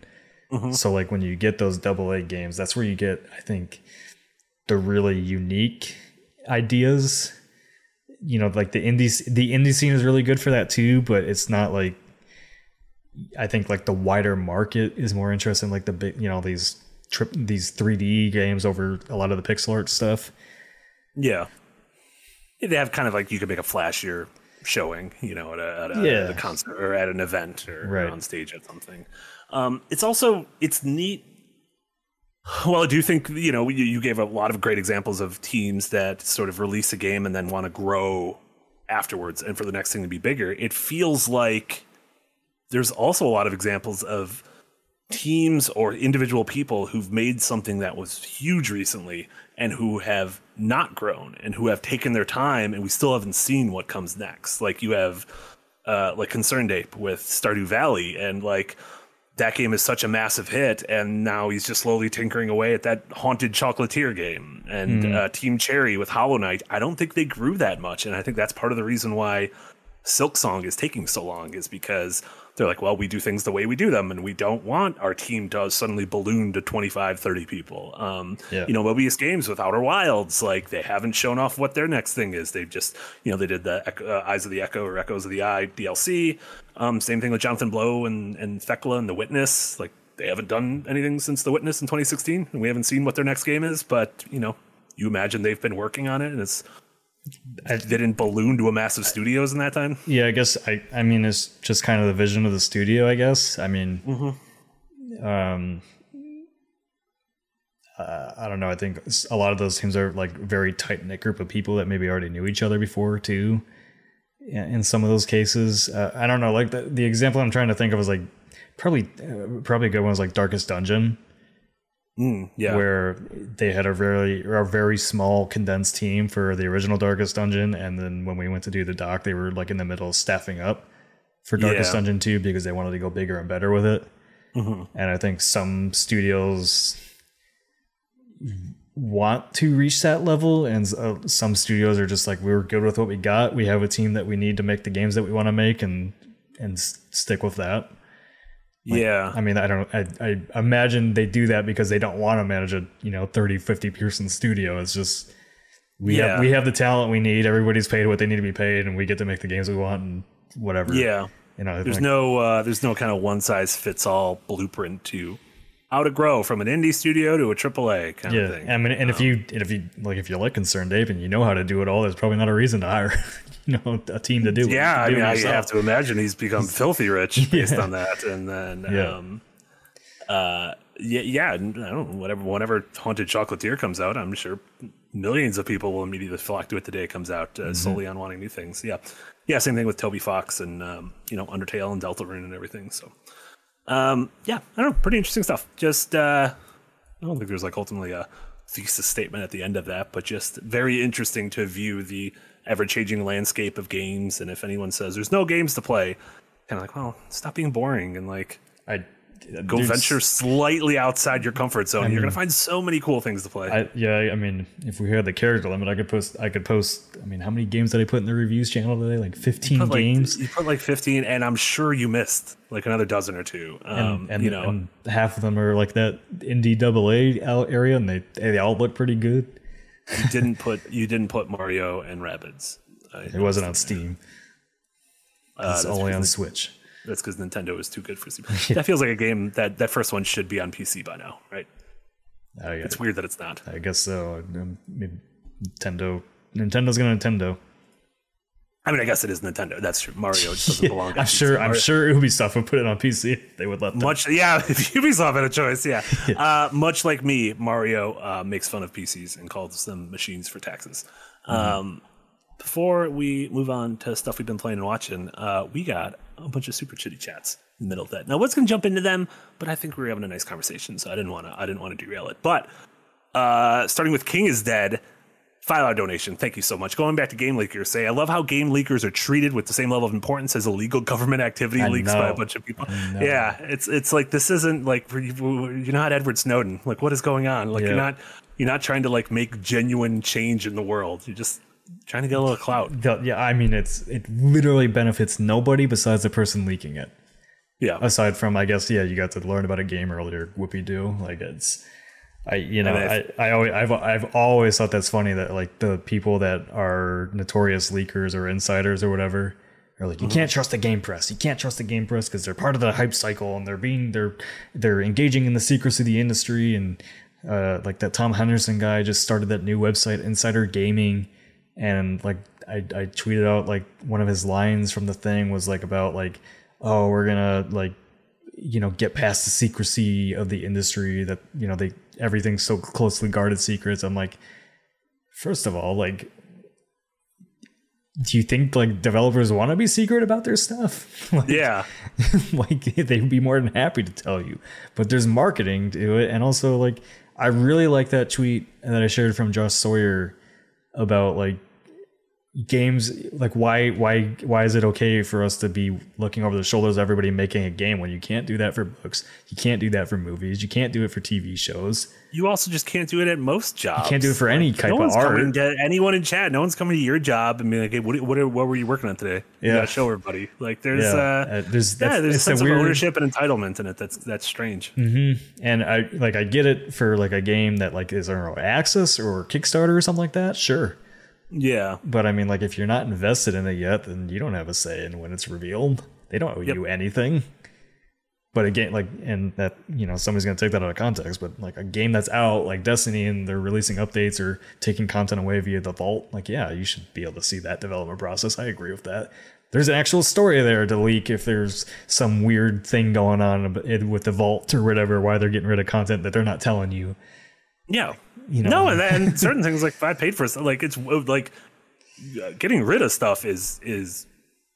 Mm-hmm. So like when you get those double A games, that's where you get, I think, the really unique ideas. You know, like the indie the indie scene is really good for that too, but it's not like I think like the wider market is more interested in like the big, you know, these trip these 3D games over a lot of the pixel art stuff. Yeah. They have kind of like you could make a flashier showing, you know, at a, at a, yeah. at a concert or at an event or, right. on stage at something. Um, it's also it's neat. Well, I do think you know you, you gave a lot of great examples of teams that sort of release a game and then want to grow afterwards and for the next thing to be bigger. It feels like there's also a lot of examples of teams or individual people who've made something that was huge recently and who have not grown and who have taken their time and we still haven't seen what comes next. Like you have uh, like ConcernedApe with Stardew Valley and like that game is such a massive hit and now he's just slowly tinkering away at that haunted chocolatier game and mm. uh, Team Cherry with Hollow Knight. I don't think they grew that much and I think that's part of the reason why Silksong is taking so long is because they're like, well, we do things the way we do them, and we don't want our team to suddenly balloon to 25, 30 people. Um, yeah. You know, Mobius Games with Outer Wilds, like they haven't shown off what their next thing is. They've just, you know, they did the uh, Eyes of the Echo or Echoes of the Eye DLC. Um, same thing with Jonathan Blow and, and Thekla and The Witness. Like they haven't done anything since The Witness in 2016, and we haven't seen what their next game is, but, you know, you imagine they've been working on it, and it's they didn't balloon to a massive studios in that time. Yeah, I guess I I mean it's just kind of the vision of the studio. I guess I mean, mm-hmm. um, uh, I don't know. I think a lot of those teams are like very tight knit group of people that maybe already knew each other before too. In some of those cases, uh, I don't know. Like the, the example I'm trying to think of is like probably uh, probably a good one is like Darkest Dungeon, Mm, yeah. where they had a very a very small condensed team for the original Darkest Dungeon, and then when we went to do the doc, they were like in the middle of staffing up for Darkest Yeah. Dungeon 2 because they wanted to go bigger and better with it. Mhm. And I think some studios want to reach that level, and uh, some studios are just like, we're good with what we got. We have a team that we need to make the games that we want to make, and and stick with that. Yeah. I mean, I don't. I, I imagine they do that because they don't want to manage a you know 30, 50 person studio. It's just we Yeah. have we have the talent we need. Everybody's paid what they need to be paid, and we get to make the games we want and whatever. yeah. you know. There's like- no uh, there's no kind of one size fits all blueprint to how to grow from an indie studio to a AAA kind yeah. of thing. I mean, and if you and if you like, if you like ConcernedApe and you know how to do it all, there's probably not a reason to hire you know a team to do. it. yeah, I mean, I have to imagine he's become filthy rich based Yeah. on that, and then Yeah. um, uh, yeah, yeah, I don't know, whatever, whenever Haunted Chocolatier comes out, I'm sure millions of people will immediately flock to it the day it comes out, Mm-hmm. uh, solely on wanting new things. Yeah, yeah, same thing with Toby Fox and um, you know Undertale and Deltarune and everything. So, um, yeah, I don't know, pretty interesting stuff. Just uh, I don't think there's like ultimately a thesis statement at the end of that, but just very interesting to view the ever changing landscape of games. And if anyone says there's no games to play, kind of like, well, stop being boring and like I go there's- venture slightly outside your comfort zone. You're gonna find so many cool things to play. I, yeah, I mean, if we had the character limit, I could post. I could post. I mean, how many games did I put in the reviews channel today? Like fifteen Put, like, games. you put like 15, and I'm sure you missed like another dozen or two. Um, and, and you know, and half of them are like that indie double A area, and they they all look pretty good. you didn't put you didn't put Mario and Rabbids. It wasn't on Steam. Uh, It's only on Switch. That's because Nintendo is too good for Super. That feels like a game that that first one should be on PC by now, right? I, It's weird that it's not. I guess so. Um, maybe Nintendo. Nintendo's gonna Nintendo. I mean, I guess it is Nintendo. That's true. Mario just doesn't belong. To I'm PC. sure. I'm Mario- sure Ubisoft would put it on PC. They would let them. Much, yeah. If Ubisoft had a choice, yeah. Uh, much like me, Mario uh, makes fun of PCs and calls them machines for taxes. Um, before we move on to stuff we've been playing and watching, uh, we got a bunch of super chitty chats in the middle of that. Now, let's gonna jump into them, but I think we were having a nice conversation, so I didn't want to. I didn't want to derail it. But uh, starting with King is Dead. Five dollar donation. Thank you so much. Going back to game leakers, say I love how game leakers are treated with the same level of importance as illegal government activity I leaks by a bunch of people. Yeah, it's it's like this isn't like you're not Edward Snowden. Like what is going on? Like you're not you're not trying to like make genuine change in the world. You're just trying to get a little clout. Yeah, I mean, it's it literally benefits nobody besides the person leaking it. Yeah, Aside from, I guess, yeah, you got to learn about a game earlier. Whoopie do like it's. I you know I, I've- I always I've I've always thought that's funny that like the people that are notorious leakers or insiders or whatever are like you can't trust the game press you can't trust the game press because they're part of the hype cycle and they're being they're they're engaging in the secrecy of the industry and uh, like that Tom Henderson guy just started that new website Insider Gaming and like I, I tweeted out like one of his lines from the thing was like about like oh we're gonna like you know get past the secrecy of the industry that you know they everything's so closely guarded secrets. I'm like first of all like do you think like developers want to be secret about their stuff? Like, yeah, like they'd be more than happy to tell you. But there's marketing to it. And also like i really like that tweet that i shared from josh sawyer about like games like why why why is it okay for us to be looking over the shoulders of everybody making a game when you can't do that for books you can't do that for movies you can't do it for tv shows you also just can't do it at most jobs. You can't do it for any type no of art. to anyone in chat. No one's coming to your job and being like, "Hey, what what, what were you working on today?" You Yeah. gotta show everybody. Like there's yeah uh, uh, there's yeah, there's a sense a weird of ownership and entitlement in it. That's that's strange. and i like i get it for like a game that like is early access or kickstarter or something like that sure Yeah, But I mean, like, if you're not invested in it yet, then you don't have a say in when it's revealed. They don't owe Yep. you anything. But again, like, and that you know, somebody's gonna take that out of context. But like a game that's out, like Destiny, and they're releasing updates or taking content away via the vault, like, yeah, you should be able to see that development process. I agree with that. There's an actual story there to leak if there's some weird thing going on with the vault or whatever, why they're getting rid of content that they're not telling you. Yeah. You know. No, and then certain things like if I paid for like it's like uh, getting rid of stuff is is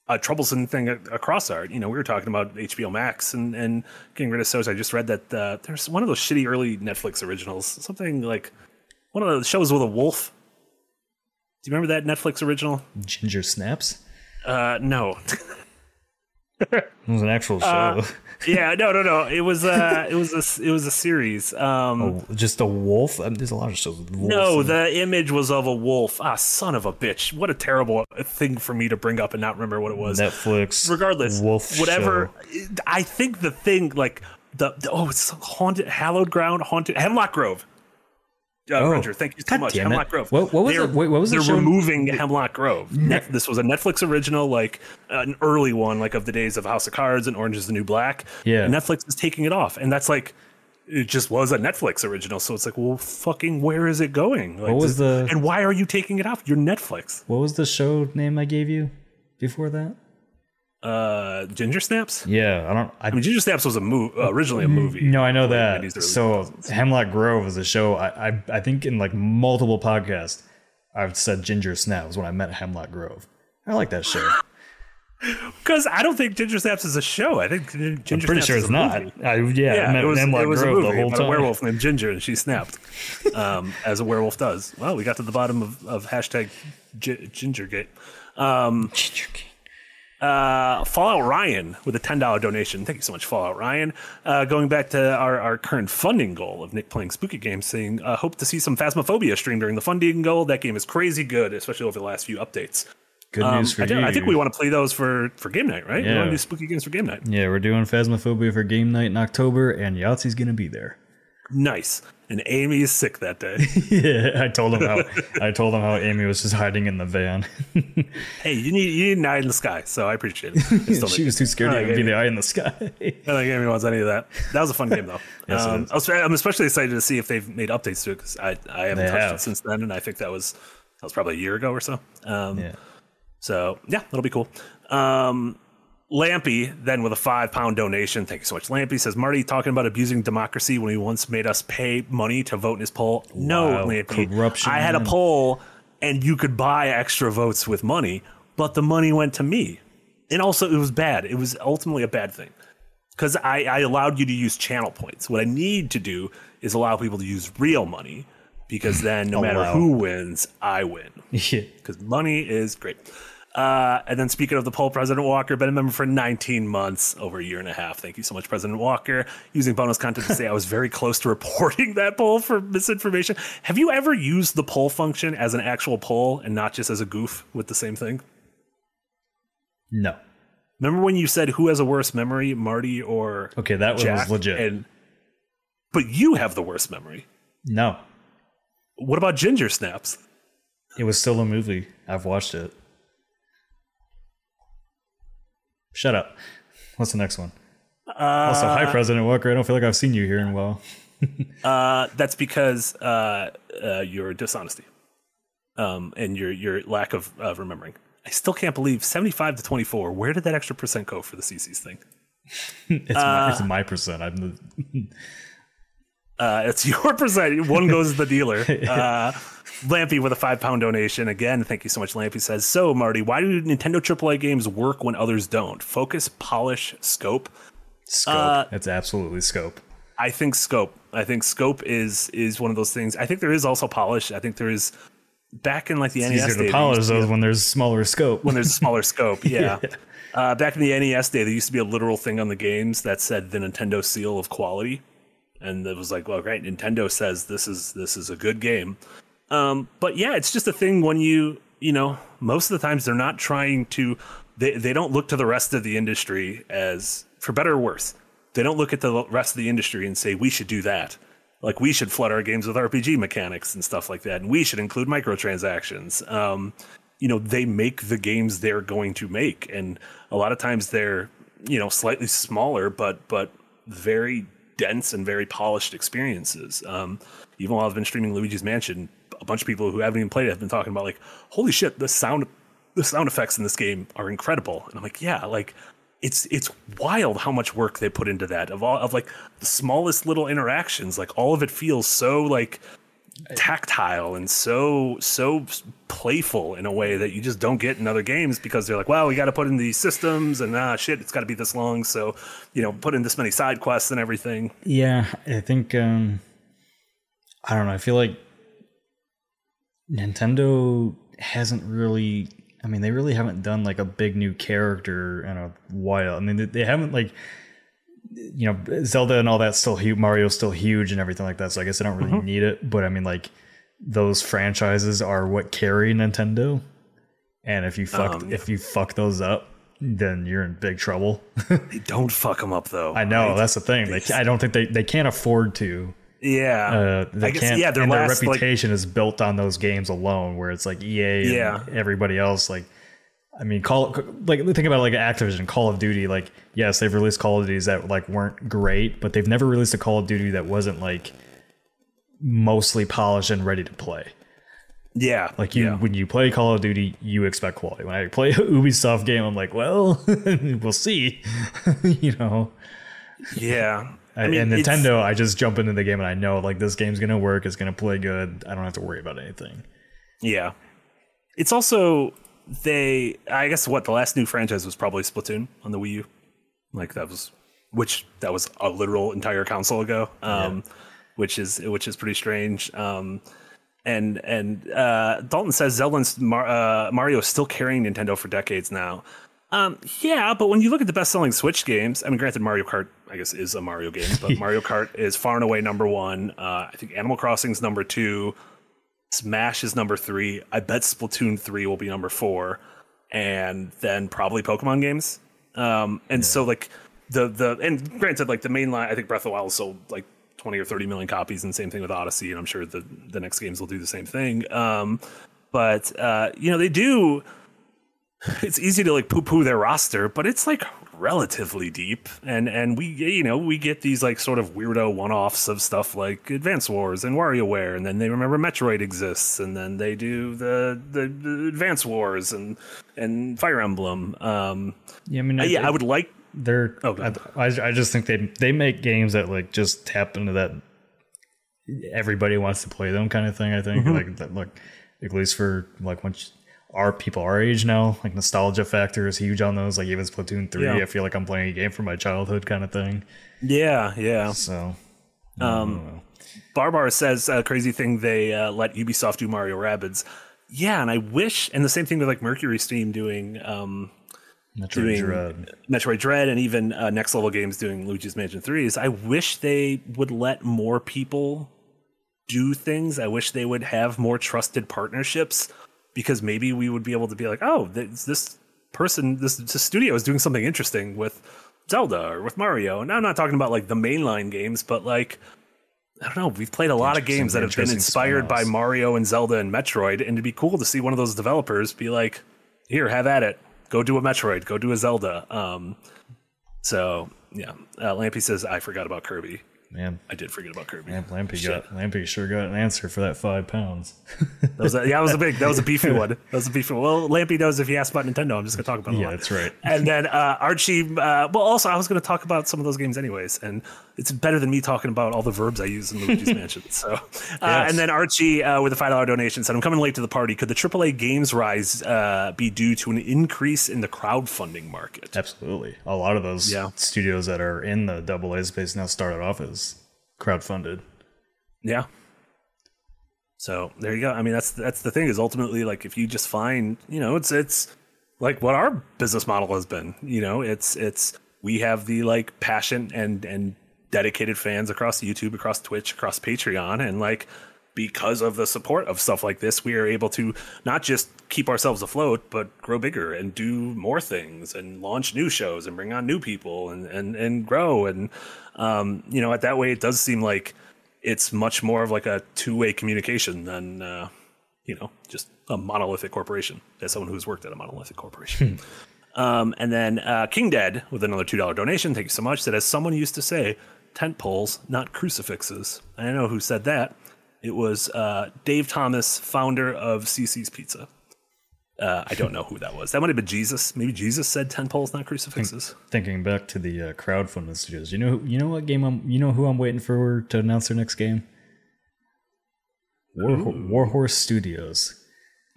a troublesome thing across art. You know, we were talking about HBO Max and and getting rid of shows. I just read that uh, there's one of those shitty early Netflix originals, something like one of the shows with a wolf. Do you remember that Netflix original? Ginger Snaps. Uh, no. It was an actual show. Uh, yeah, no, no, no. It was uh, it was a it was a series. Um, Oh, just a wolf. Um, there's a lot of shows. No, in it. the image was of a wolf. Ah, son of a bitch! What a terrible thing for me to bring up and not remember what it was. Netflix. Regardless, wolf. whatever. show. I think the thing like the, the- oh, it's haunted, hallowed ground, haunted Hemlock Grove. Uh, Oh, Roger, thank you so God much. damn it. Hemlock Grove. What- what was They're- it- wait, what was the They're show? removing Hemlock Grove. Net, this was a Netflix original, like an early one, like of the days of House of Cards and Orange Is the New Black. Yeah. And Netflix is taking it off, and that's like. It just was a Netflix original, so it's like, well, fucking, where is it going? Like, What was the- and why are you taking it off? You're Netflix. What was the show name I gave you before that? Uh, Ginger Snaps. Yeah, I don't. I I mean, Ginger Snaps was a movie, originally a movie. No, I know that. So 2000s. Hemlock Grove is a show. I, I I think in like multiple podcasts, I've said Ginger Snaps when I meant Hemlock Grove. I like that show. Because I don't think Ginger Snaps is a show. I think Ginger Snaps I'm pretty Snaps sure it's not. I, yeah, I Yeah, it was, Hemlock it was a Grove movie the whole time. a werewolf named Ginger, and she snapped, um, as a werewolf does. Well, we got to the bottom of, of hashtag G- Gingergate. Um, uh, Fallout Ryan with a ten dollar donation. Thank you so much, Fallout Ryan. Uh, going back to our, our current funding goal of Nick playing spooky games, saying uh, hope to see some Phasmophobia stream during the funding goal. That game is crazy good, especially over the last few updates. Good Um, news for I, you. I think we want to play those for for game night, right? Yeah. We want to do spooky games for game night. Yeah, we're doing Phasmophobia for game night in October, and Yahtzee's gonna be there. Nice. And Amy is sick that day. yeah, I told him how I told him how Amy was just hiding in the van. hey, you need you need an eye in the sky, so I appreciate it. She was too scared to even be the eye in the sky. I don't think Amy wants any of that. That was a fun game though. Yes, um. I I'm especially excited to see if they've made updates to it because I I haven't They touched have. it since then, and I think that was that was probably a year ago or so. Um, yeah. So yeah, that'll be cool. Um, Lampy then with a five pound donation. Thank you so much. Lampy says Marty talking about abusing democracy when he once made us pay money to vote in his poll. No, Wow, Lampy. corruption, I had a poll and you could buy extra votes with money, but the money went to me. And also it was bad. It was ultimately a bad thing. Because I, I allowed you to use channel points. What I need to do is allow people to use real money because then no oh, matter Allow. who wins, I win Yeah. because money is great. Uh, and then speaking of the poll, President Walker been a member for 19 months, over a year and a half. Thank you so much, President Walker. Using bonus content to say I was very close to reporting that poll for misinformation. Have you ever used the poll function as an actual poll and not just as a goof with the same thing? No. Remember when you said who has a worse memory, Marty or Okay, that one Jack? was legit. And but you have the worst memory. no. What about Ginger Snaps? It was still a movie. I've watched it. Shut up. What's the next one? also, hi, President Walker. I don't feel like I've seen you here in a while. Uh, that's because uh, uh, your dishonesty um, and your your lack of uh, remembering. I still can't believe seventy five to twenty four. Where did that extra percent go for the CC's thing? It's, my, it's my percent. I'm the, Uh, it's your percent. One goes to the dealer. Lampy with a five pound donation. Again, thank you so much, Lampy says. So, Marty, why do Nintendo AAA games work when others don't? Focus, polish, scope. scope. Uh, it's absolutely scope. I think scope. I think scope is is one of those things. I think there is also polish. I think there is back in like the It's NES easier to polish those when there's smaller scope. when there's a smaller scope. Yeah. Uh, back in the NES day, there used to be a literal thing on the games that said the Nintendo seal of quality, and it was like, well, great, Nintendo says this is this is a good game. Um, but yeah, it's just a thing when you you know most of the times they're not trying to they they don't look to the rest of the industry as for better or worse. They don't look at the rest of the industry and say we should do that. Like we should flood our games with RPG mechanics and stuff like that, and we should include microtransactions. Um, you know, they make the games they're going to make, and a lot of times they're you know slightly smaller, but but very dense and very polished experiences. Um, even while I've been streaming Luigi's Mansion, a bunch of people who haven't even played it have been talking about like, holy shit, the sound the sound effects in this game are incredible. And I'm like, yeah, like it's it's wild how much work they put into that. Of all of like the smallest little interactions, like all of it feels so like tactile and so so playful in a way that you just don't get in other games because they're like, well, we got to put in these systems and ah shit, it's got to be this long, so you know, put in this many side quests and everything. Yeah, I think um I don't know. I feel like Nintendo hasn't really. I mean, they really haven't done like a big new character in a while. I mean, they, they haven't like, you know, Zelda and all that still huge. Mario's still huge and everything like that. So I guess I don't really Mm-hmm. need it. But I mean, like, those franchises are what carry Nintendo. And if you fuck Um, if you fuck those up, then you're in big trouble. They don't fuck them up though. I know that's the thing. They, I don't think they, they can't afford to. Yeah. Uh, they I guess- can't. yeah, their and their last, like- reputation is built on those games alone. Where it's like EA and Yeah. everybody else. Like, I mean, call like think about like Activision, Call of Duty. Like, yes, they've released Call of Duties that like weren't great, but they've never released a Call of Duty that wasn't like mostly polished and ready to play. yeah. Like you, yeah. when you play Call of Duty, you expect quality. When I play a Ubisoft game, I'm like, well, we'll see. you know. Yeah. I and mean, it's- Nintendo, I just jump into the game and I know like this game's gonna work. It's gonna play good. I don't have to worry about anything. Yeah. It's also they I guess what the last new franchise was probably Splatoon on the Wii U. Like that was which that was a literal entire console ago. Um which is which is pretty strange. Um and and uh Dalton says Zelda and Mar- uh, Mario is still carrying Nintendo for decades now. Um, yeah, but when you look at the best-selling Switch games, I mean, granted, Mario Kart, I guess, is a Mario game, but Mario Kart is far and away number one. Uh, I think Animal Crossing is number two. Smash is number three. I bet Splatoon three will be number four, and then probably Pokemon games. Um, and so like the the and granted, like the main line, I think Breath of the Wild sold like twenty or thirty million copies, and same thing with Odyssey, and I'm sure the the next games will do the same thing. Um, but uh, you know they do. It's easy to like poo poo their roster, but it's like relatively deep, and and we you know we get these like sort of weirdo one offs of stuff like Advance Wars and WarioWare, and then they remember Metroid exists, and then they do the the, the Advance Wars and and Fire Emblem. Um, Yeah, I mean, yeah, I would like They're. Oh, I, I I just think they they make games that like just tap into that. Everybody wants to play them kind of thing. I think Mm-hmm. like that. Like at least for like once our people our age now, like nostalgia factor is huge on those. Like even Splatoon three, Yeah. I feel like I'm playing a game from my childhood kind of thing. yeah yeah. So Um, Barbar says a crazy thing they uh, let Ubisoft do Mario Rabbids. Yeah, and I wish, and the same thing with like Mercury Steam doing um, Metroid doing Dread. Metroid Dread and even uh, Next Level Games doing Luigi's Mansion 3 is I wish they would let more people do things. I wish they would have more trusted partnerships because maybe we would be able to be like, oh, this, this person, this, this studio is doing something interesting with Zelda or with Mario. And I'm not talking about like the mainline games, but like, I don't know. We've played a lot of games that have been inspired by. Mario and Zelda and Metroid, and it'd be cool to see one of those developers be like, "Here, have at it. Go do a Metroid. Go do a Zelda." Um, so yeah, uh, Lampy says I forgot about Kirby. Man, I did forget about Kirby. man, Lampy Shit. got Lampy sure got an answer for that five pounds. That was a, yeah, that was a big, that was a beefy one. That was a beefy one. Well, Lampy knows if he asks about Nintendo, I'm just gonna talk about it. yeah, that's right. And then uh, Archie, uh, well, also I was to talk about some of those games anyways, and it's better than me talking about all the verbs I use in Luigi's Mansion. So, uh, and then Archie uh, with a five dollar donation said, "I'm coming late to the party. Could the AAA games rise uh, be due to an increase in the crowdfunding market?" Absolutely. A lot of those Yeah. studios that are in the double A space now started off as crowdfunded. Yeah. So there you go. I mean, that's that's the thing is ultimately like if you just find, you know, it's it's like what our business model has been. You know, it's it's we have the like passion and and dedicated fans across YouTube, across Twitch, across Patreon, and like because of the support of stuff like this, we are able to not just keep ourselves afloat, but grow bigger and do more things and launch new shows and bring on new people and and and grow. And um, you know, at that way, it does seem like it's much more of like a two-way communication than uh, you know just a monolithic corporation. As someone who's worked at a monolithic corporation. Um, and then uh, king dead with another $2 donation. Thank you so much. Said as someone used to say tent poles not crucifixes. I know who said that. It was uh, dave thomas founder of cc's pizza uh, i don't know who that was that might have been jesus maybe jesus said tent poles not crucifixes Thinking back to the uh, crowdfunding studios, you know, you know what game I'm, you know who I'm waiting for to announce their next game. War, Warhorse Studios.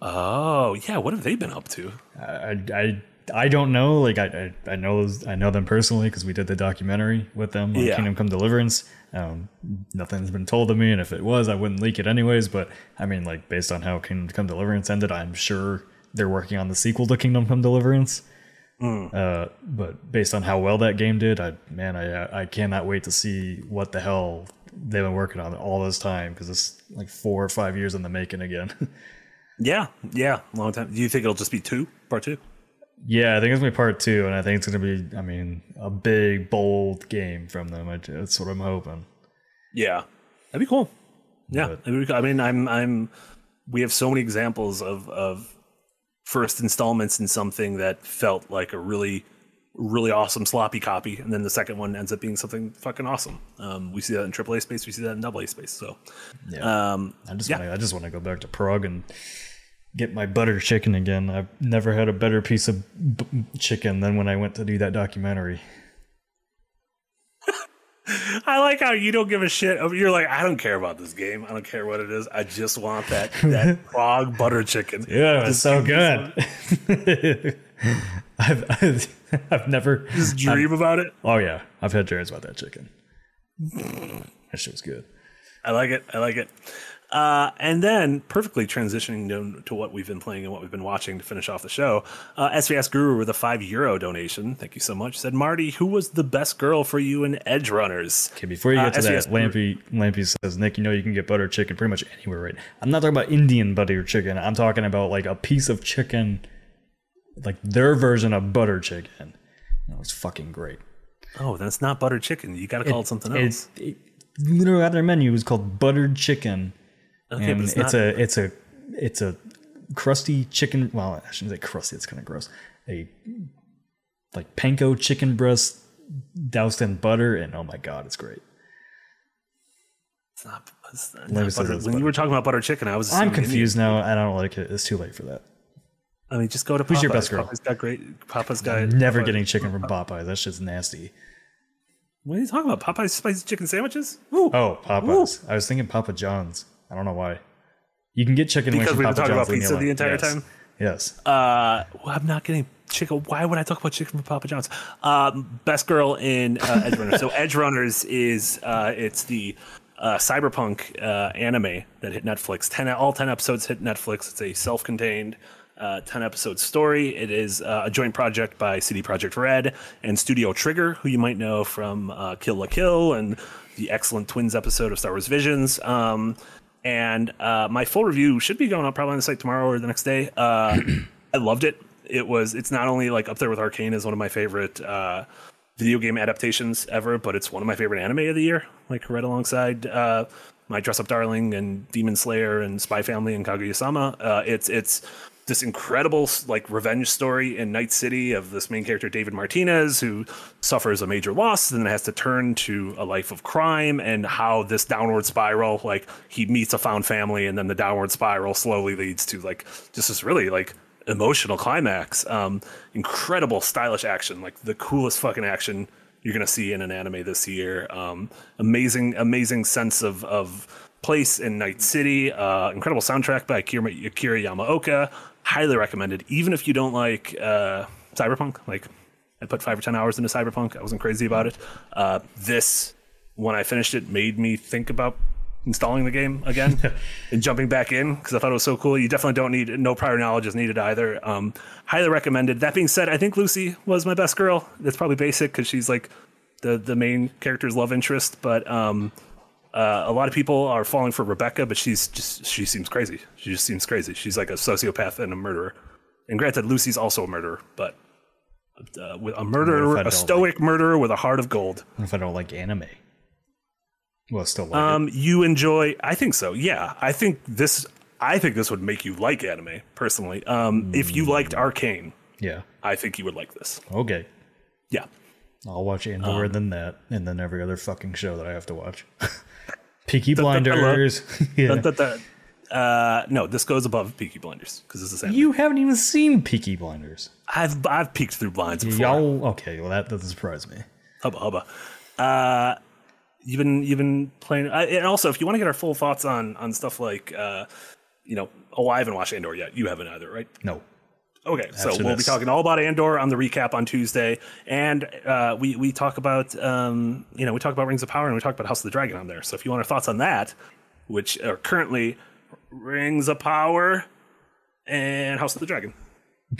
Oh yeah, what have they been up to? I I, I don't know. Like I I, I know I know them personally because we did the documentary with them on Yeah. Kingdom Come Deliverance. Um, nothing's been told to me, and if it was, I wouldn't leak it anyways. But I mean, like based on how Kingdom Come Deliverance ended, I'm sure they're working on the sequel to Kingdom Come Deliverance. Uh, but based on how well that game did, I man, I I cannot wait to see what the hell they've been working on all this time because it's like four or five years in the making again. Yeah, yeah, long time. Do you think it'll just be two, part two? Yeah, I think it's gonna be part two, and I think it's gonna be, I mean, a big, bold game from them. I, that's what I'm hoping. Yeah, that'd be cool. Yeah, But- be. I mean, I'm, I'm. We have so many examples of of first installments in something that felt like a really, really awesome sloppy copy, and then the second one ends up being something fucking awesome. Um, we see that in AAA space. We see that in AA space. So, Yeah, um, I just yeah. want to, I just want to go back to Prague and get my butter chicken again. I've never had a better piece of b- chicken than when I went to do that documentary. I like how you don't give a shit. You're like, I don't care about this game. I don't care what it is. I just want that that Prague butter chicken. Yeah, it's so good. I've, I've I've never. Just dream about it. Oh yeah, I've had dreams about that chicken. That shit was good. I like it. I like it. Uh, and then, perfectly transitioning to, to what we've been playing and what we've been watching to finish off the show, uh, SVS Guru with a five euro donation. Thank you so much. Said Marty, who was the best girl for you in Edge Runners? Okay, before you Uh, get to that, Lampy Lampy says, Nick, you know you can get butter chicken pretty much anywhere, right? I'm not talking about Indian butter chicken. I'm talking about like a piece of chicken, like their version of butter chicken. That was fucking great. Oh, that's not butter chicken. You got to call it, something else. It, it, literally, on their menu is called buttered chicken, okay, and it's, it's, a it's a it's a crusty chicken. Well, I shouldn't say crusty. It's kind of gross. A like panko chicken breast doused in butter, and oh my god, it's great. it's not, it's not Let me say butter. it's When you were talking about butter chicken, I was. I'm confused now. I don't like it. It's too late for that. I mean, just go to Who's Popeyes. your best girl? Papa's got great. Papa's got. Never Popeye- getting chicken from Popeye. That shit's nasty. What are you talking about? Popeye's spicy chicken sandwiches? Ooh. Oh, Popeyes. I was thinking Papa John's. I don't know why. You can get chicken wings Because from we've been Papa talking John's. about pizza the entire Yes. time? Yes. Uh, well, I'm not getting chicken. Why would I talk about chicken from Papa John's? Um, best girl in uh, Edge Runners. so Edge Runners is uh, it's the uh, cyberpunk uh, anime that hit Netflix. Ten all ten episodes hit Netflix. It's a self-contained. Uh, 10 episode story. It is uh, a joint project by CD Projekt Red and Studio Trigger, who you might know from uh, Kill la Kill and the excellent Twins episode of Star Wars Visions. Um, and uh, my full review should be going up probably on the site tomorrow or the next day. Uh, I loved it. It was. It's not only like up there with Arcane as one of my favorite uh, video game adaptations ever, but it's one of my favorite anime of the year. Like right alongside uh, my Dress Up Darling and Demon Slayer and Spy Family and Kaguya-sama. Uh, it's it's this incredible like revenge story in Night City of this main character David Martinez who suffers a major loss and then has to turn to a life of crime and how this downward spiral like he meets a found family and then the downward spiral slowly leads to like just this really like emotional climax um incredible stylish action like the coolest fucking action you're gonna see in an anime this year um amazing amazing sense of of place in Night City. Uh, incredible soundtrack by Akira, Akira Yamaoka. Highly recommended. Even if you don't like uh, Cyberpunk, like I put five or ten hours into Cyberpunk, I wasn't crazy about it. Uh, this, when I finished it, made me think about installing the game again and jumping back in because I thought it was so cool. You definitely don't need no prior knowledge is needed either. Um, highly recommended. That being said, I think Lucy was my best girl. That's probably basic because she's like the the main character's love interest, but um, uh, a lot of people are falling for Rebecca, but she's just she seems crazy. She just seems crazy. She's like a sociopath and a murderer. And granted, Lucy's also a murderer, but uh, with a murderer, What if I a stoic murderer with a heart of gold. What if I don't like anime? Well, still like Um, you enjoy? I think so. Yeah, I think this. I think this would make you like anime personally. Um, if you liked Arcane. Yeah. I think you would like this. Okay. Yeah. I'll watch Andor Um, then that, and then every other fucking show that I have to watch. Peaky. Blinders. yeah. Uh, no, this goes above Peaky Blinders because this is anime. You haven't even seen Peaky Blinders. I've I've peeked through blinds before. Y'all, okay, well that doesn't surprise me. hubba hubba. Uh, you've been you've been playing, uh, and also if you want to get our full thoughts on on stuff like, uh, you know, oh, I haven't watched Andor yet. You haven't either, right? No. Okay, so we'll be talking all about Andor on the recap on Tuesday, and uh, we we talk about um, you know we talk about Rings of Power and we talk about House of the Dragon on there. So if you want our thoughts on that, which are currently Rings of Power and House of the Dragon,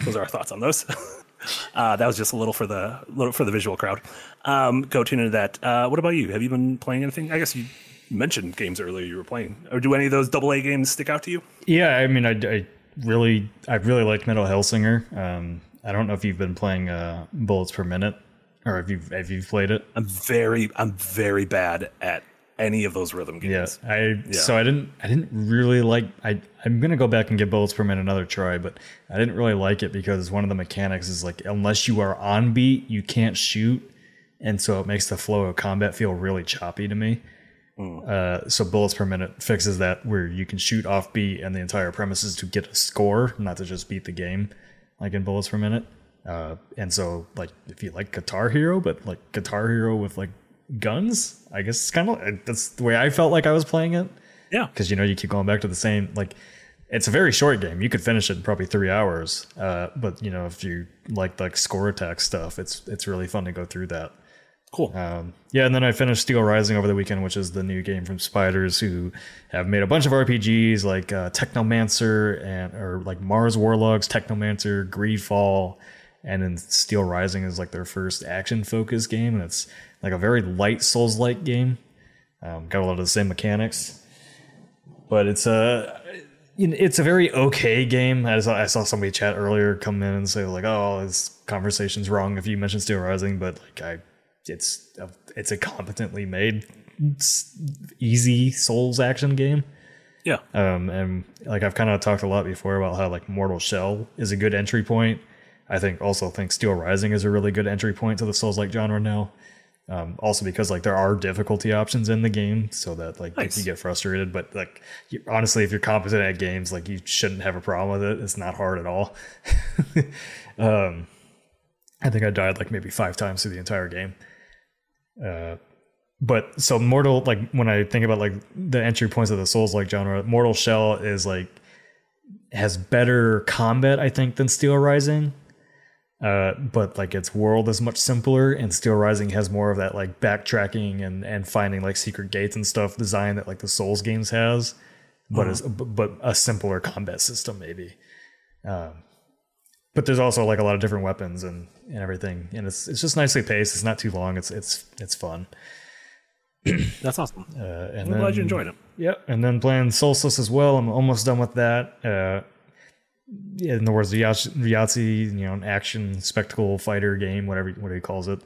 those are our thoughts on those. uh, that was just a little for the little for the visual crowd. Um, go tune into that. Uh, what about you? Have you been playing anything? I guess you mentioned games earlier you were playing, or do any of those double A games stick out to you? Yeah, I mean, I, I really, I really like Metal Hellsinger. Um, I don't know if you've been playing uh, Bullets per Minute, or if you've if you've played it. I'm very I'm very bad at any of those rhythm games. Yeah, I so I didn't I didn't really like I I'm gonna go back and give Bullets per Minute another try, but I didn't really like it because one of the mechanics is like unless you are on beat, you can't shoot, and so it makes the flow of combat feel really choppy to me. Uh, so bullets per minute fixes that where you can shoot off beat and the entire premise is to get a score, not to just beat the game, like in bullets per minute. Uh, and so like if you like Guitar Hero, but like Guitar Hero with like guns, I guess it's kind of that's the way I felt like I was playing it. Yeah. because you know you keep going back to the same like it's a very short game. You could finish it in probably three hours. Uh, but you know if you like like score attack stuff it's it's really fun to go through that Cool. um, yeah and then i finished steel rising over the weekend which is the new game from spiders who have made a bunch of rpgs like uh, technomancer and or like mars warlogs technomancer greedfall and then steel rising is like their first action focused game and it's like a very light souls like game um, got a lot of the same mechanics but it's a it's a very okay game. I saw, I saw somebody chat earlier come in and say like, "Oh, this conversation's wrong if you mention Steel Rising," but like I, it's a, it's a competently made, easy Souls action game. yeah. Um, and like I've kind of talked a lot before about how like Mortal Shell is a good entry point. I think also think Steel Rising is a really good entry point to the Souls like genre now. Um, also because like there are difficulty options in the game, so that like Nice. if you get frustrated, but like you, honestly, if you're competent at games, like you shouldn't have a problem with it. It's not hard at all. um, I think I died like maybe five times through the entire game. Uh, but so Mortal, like when I think about like the entry points of the Souls like genre, Mortal Shell is like has better combat, I think, than Steel Rising. Uh, but like its world is much simpler, and Steel Rising has more of that like backtracking and and finding like secret gates and stuff design that like the Souls games has, but is but a simpler combat system maybe. Um, but there's also like a lot of different weapons and, and everything, and it's it's just nicely paced. It's not too long. It's it's it's fun. That's awesome. Uh, and I'm then, glad you enjoyed it. Yep, and then playing Soulstice as well. I'm almost done with that. Uh, yeah, in the words of Yahtzee, you know, an action spectacle fighter game, whatever whatever he calls it.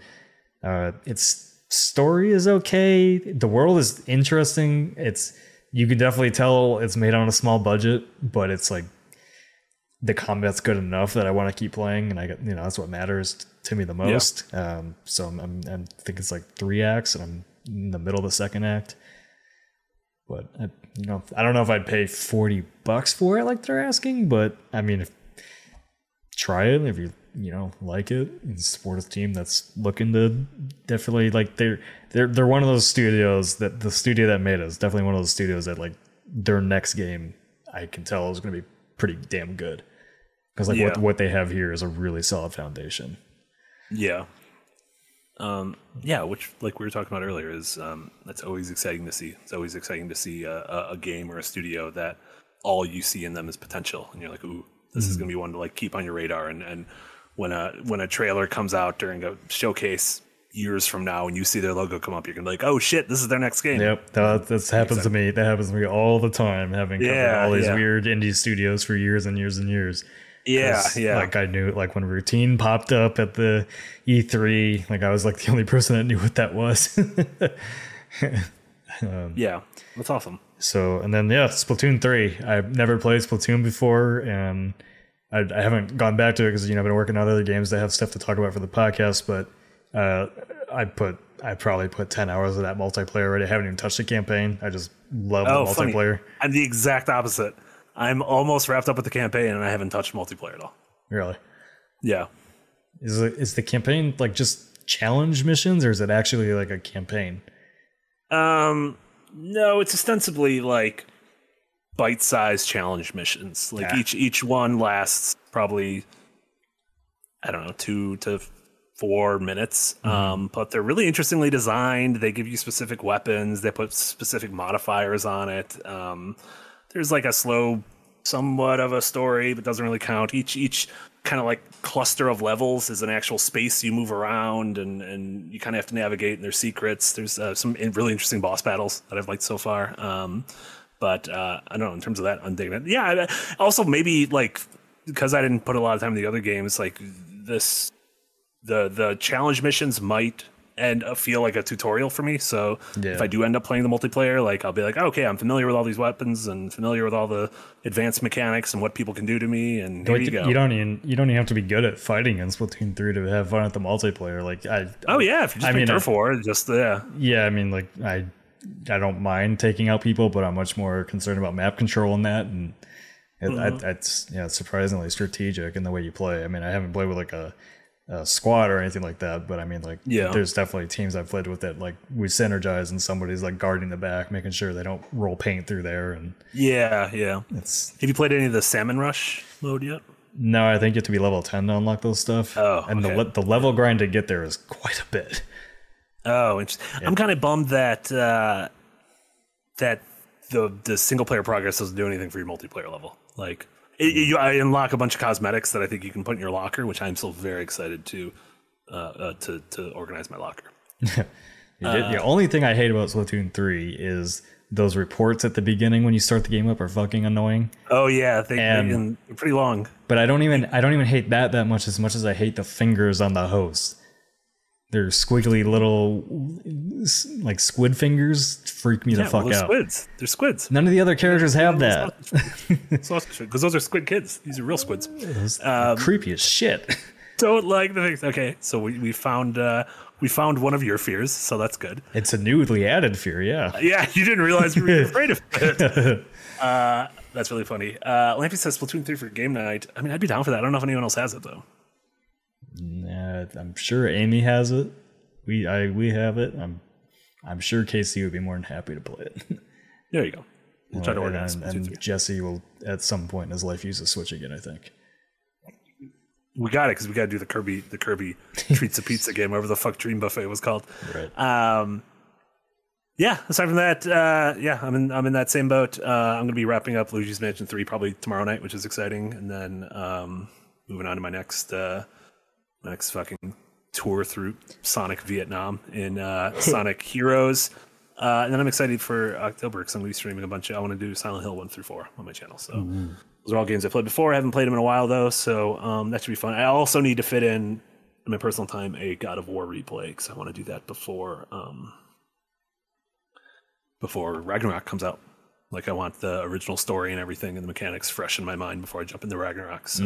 Uh, its story is okay. The world is interesting. It's you can definitely tell it's made on a small budget, but it's like the combat's good enough that I want to keep playing, and I get you know that's what matters to me the most. Um, so I'm, I'm, I'm I think it's like three acts, and I'm in the middle of the second act. But I, you know, I don't know if I'd pay forty bucks for it like they're asking. But I mean, if, try it if you you know like it and support a team that's looking to definitely like they're they're they're one of those studios that the studio that made it is definitely one of those studios that like their next game I can tell is going to be pretty damn good because like what Yeah. what they have here is a really solid foundation. Yeah. Um, yeah, which like we were talking about earlier is um, that's always exciting to see. It's always exciting to see a, a, a game or a studio that all you see in them is potential, and you're like, ooh, this is going to be one to like keep on your radar. And and when a when a trailer comes out during a showcase years from now, and you see their logo come up, you're gonna be like, oh shit, this is their next game. Yep, that that happens to me. That happens to me all the time. Having Yeah, all these yeah. weird indie studios for years and years and years. yeah, yeah. Like I knew, like when Routine popped up at the E3, like I was like the only person that knew what that was. Um, yeah, that's awesome. so, and then yeah, Splatoon three. I've never played Splatoon before, and I, I haven't gone back to it because you know I've been working on other games that have stuff to talk about for the podcast. But uh, I put I probably put ten hours of that multiplayer already. I haven't even touched the campaign. I just love Oh, the funny. multiplayer. I'm the exact opposite. I'm almost wrapped up with the campaign, and I haven't touched multiplayer at all. Really. Yeah. Is it, is the campaign like just challenge missions or is it actually like a campaign? Um, no, it's ostensibly like bite-sized challenge missions. Like Yeah. each each one lasts probably I don't know two to four minutes. Um, but they're really interestingly designed. They give you specific weapons. They put specific modifiers on it. Um, there's like a slow, somewhat of a story, but doesn't really count. Each each kind of like cluster of levels is an actual space you move around, and and you kind of have to navigate. And there's secrets. There's uh, some in- really interesting boss battles that I've liked so far. Um, but uh, I don't know in terms of that, I'm digging it. Yeah. Also, maybe like because I didn't put a lot of time in the other games, like this, the the challenge missions might and feel like a tutorial for me. So Yeah. if I do end up playing the multiplayer, like I'll be like, okay, I'm familiar with all these weapons and familiar with all the advanced mechanics and what people can do to me. And here you go. don't even you don't even have to be good at fighting in Splatoon three to have fun at the multiplayer. Like I oh yeah, if you just I mean, mean, turf war, just yeah, yeah, I mean like I I don't mind taking out people, but I'm much more concerned about map control and that and it, Mm-hmm. I, it's yeah surprisingly strategic in the way you play. I mean I haven't played with like a, a squad or anything like that, but I mean like Yeah. there's definitely teams I've played with that like we synergize and somebody's like guarding the back, making sure they don't roll paint through there and yeah, yeah. it's Have you played any of the Salmon Rush mode yet? No, I think you have to be level 10 to unlock those stuff. Oh, and the okay. le- the level grind to get there is quite a bit. Oh, interesting. I'm kind of bummed that uh, that the the single player progress doesn't do anything for your multiplayer level. Like, it, you, I unlock a bunch of cosmetics that I think you can put in your locker, which I'm still very excited to uh, uh, to to organize my locker. The- the only thing I hate about Splatoon 3 is those reports at the beginning when you start the game up are fucking annoying. Oh yeah, they, And- they, pretty long. But I don't even I don't even hate that that much as much as I hate the fingers on the host. They're squiggly little like squid fingers freak me the fuck well, they're out. squids. They're squids. None of the other characters have that. Because those are squid kids. These are real squids. Um, creepy as shit. Don't like the things. Okay, so we, we found uh, we found one of your fears, so that's good. It's a newly added fear, yeah. Yeah, you didn't realize we were afraid of it. Uh, that's really funny. Uh, Lampy says Splatoon 3 for game night. I mean, I'd be down for that. I don't know if anyone else has it, though. Yeah, I'm sure Amy has it. We I we have it. I'm I'm sure Casey would be more than happy to play it. There you go. We'll try to and, organize and, Splatoon and Jesse will at some point in his life use a Switch again. I think. We got it because we got to do the Kirby the Kirby Treats of Pizza game, whatever the fuck Dream Buffet was called. Right. Um, yeah. Aside from that, uh, yeah, I'm in I'm in that same boat. Uh, I'm gonna be wrapping up Luigi's Mansion 3 probably tomorrow night, which is exciting, and then um, moving on to my next uh, next fucking tour through Sonic Vietnam in uh, Sonic Heroes. Uh, and then I'm excited for October because I'm going to be streaming a bunch of. I want to do Silent Hill one through four on my channel. So those are all games I played before. I haven't played them in a while though, so um, that should be fun. I also need to fit in in my personal time a God of War replay because I want to do that before um, before Ragnarok comes out. Like I want the original story and everything and the mechanics fresh in my mind before I jump into Ragnarok. So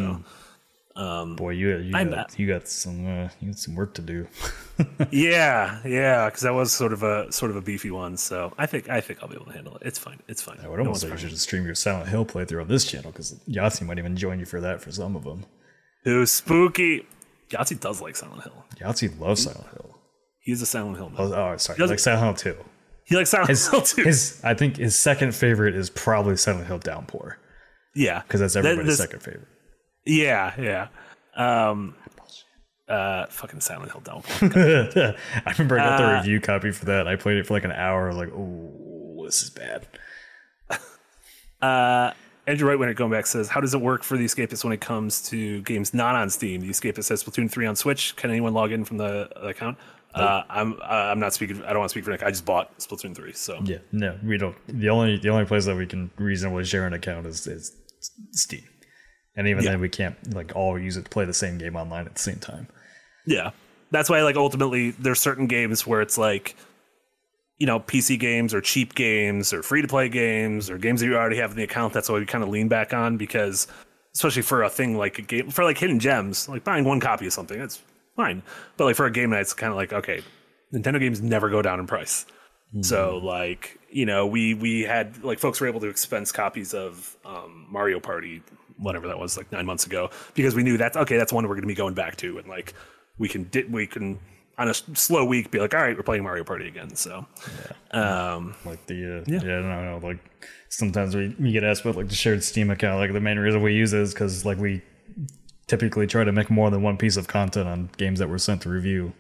Boy, you you got, you got some uh, you got some work to do. yeah, yeah, because that was sort of a sort of a beefy one. So I think I think I'll be able to handle it. It's fine. It's fine. I would almost say you should just stream your Silent Hill playthrough on this channel because Yahtzee might even join you for that for some of them. Too spooky. Yahtzee does like Silent Hill. Yahtzee loves Silent Hill. He's a Silent Hill man. Oh, oh sorry, doesn't- like Silent Hill too. He likes Silent His, Hill too. his I think his second favorite is probably Silent Hill Downpour yeah, because that's That- everybody's this- second favorite. Yeah, yeah. Um, uh, fucking Silent Hill Downpour. I remember I got the Uh, review copy for that. I played it for like an hour. I was like, oh, this is bad. Uh, Andrew Wright, when it going back, says, "How does it work for the Escapist when it comes to games not on Steam? The Escapist says Splatoon three on Switch. Can anyone log in from the account? Uh, I'm uh, I'm not speaking. I don't want to speak for Nick. I just bought Splatoon three, so Yeah, no, we don't. The only the only place that we can reasonably share an account is, is Steam, and even Yeah. then we can't like all use it to play the same game online at the same time. Yeah. That's why like ultimately there's certain games where it's like you know, PC games or cheap games or free to play games or games that you already have in the account. That's why we kind of lean back on because especially for a thing like a game for like hidden gems, like buying one copy of something, that's fine. But like for a game night, it's kind of like, okay, Nintendo games never go down in price. So like, you know, we we had like folks were able to expense copies of um, Mario Party, whatever that was, like nine months ago, because we knew that's okay. That's one we're going to be going back to, and like we can di- we can on a s- slow week be like, all right, we're playing Mario Party again. So, yeah. um, Like the uh, yeah. I don't know. Like sometimes we, we get asked about like the shared Steam account. Like the main reason we use it is because like we typically try to make more than one piece of content on games that we're sent to review.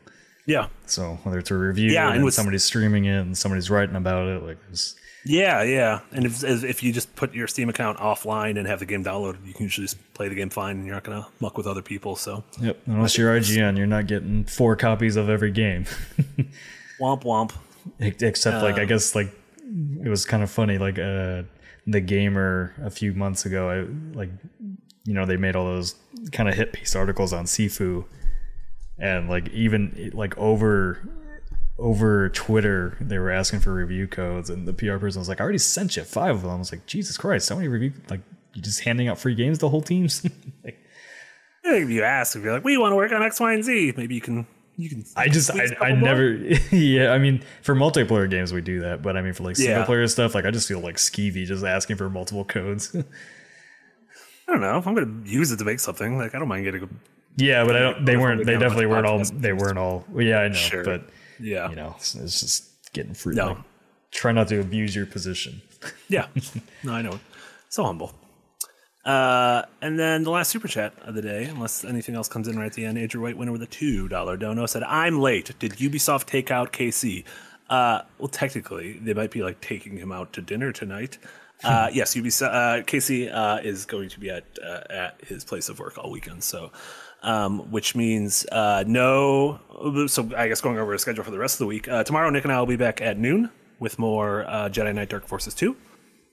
yeah, So whether it's a review Yeah, yeah, and and with- somebody's streaming it and somebody's writing about it, like it's, yeah, yeah. And if if you just put your Steam account offline and have the game downloaded, you can usually just play the game fine, and you're not gonna muck with other people. So, yep. Unless you're IGN, you're not getting four copies of every game. womp womp. Ex- Except like Um, I guess like it was kind of funny like uh the gamer a few months ago I like you know they made all those kind of hit piece articles on Sifu and like even like over over Twitter they were asking for review codes and the PR person was like I already sent you five of them I was like Jesus Christ so many review like you just handing out free games to whole teams like, If you ask, if you're like, we want to work on X, Y, and Z, maybe you can. You can. I just I, I never yeah I mean for multiplayer games we do that but I mean for like single Yeah. player stuff like I just feel like skeevy just asking for multiple codes I don't know. If I'm gonna use it to make something, like I don't mind getting. A, yeah but I don't they weren't they definitely weren't all they weren't all yeah I know Sure. but yeah. you know it's, it's just getting free No. like, try not to abuse your position Yeah. No, I know. So humble. Uh, and then the last super chat of the day, unless anything else comes in right at the end, Andrew White winner with a two dollar dono said, "I'm late. Did Ubisoft take out KC?" Uh, well, technically, they might be like taking him out to dinner tonight. Uh, yes, Ubisoft uh, Casey uh, is going to be at uh, at his place of work all weekend. So, um, which means uh, no. So I guess going over a schedule for the rest of the week. Uh, tomorrow, Nick and I will be back at noon with more uh, Jedi Knight Dark Forces two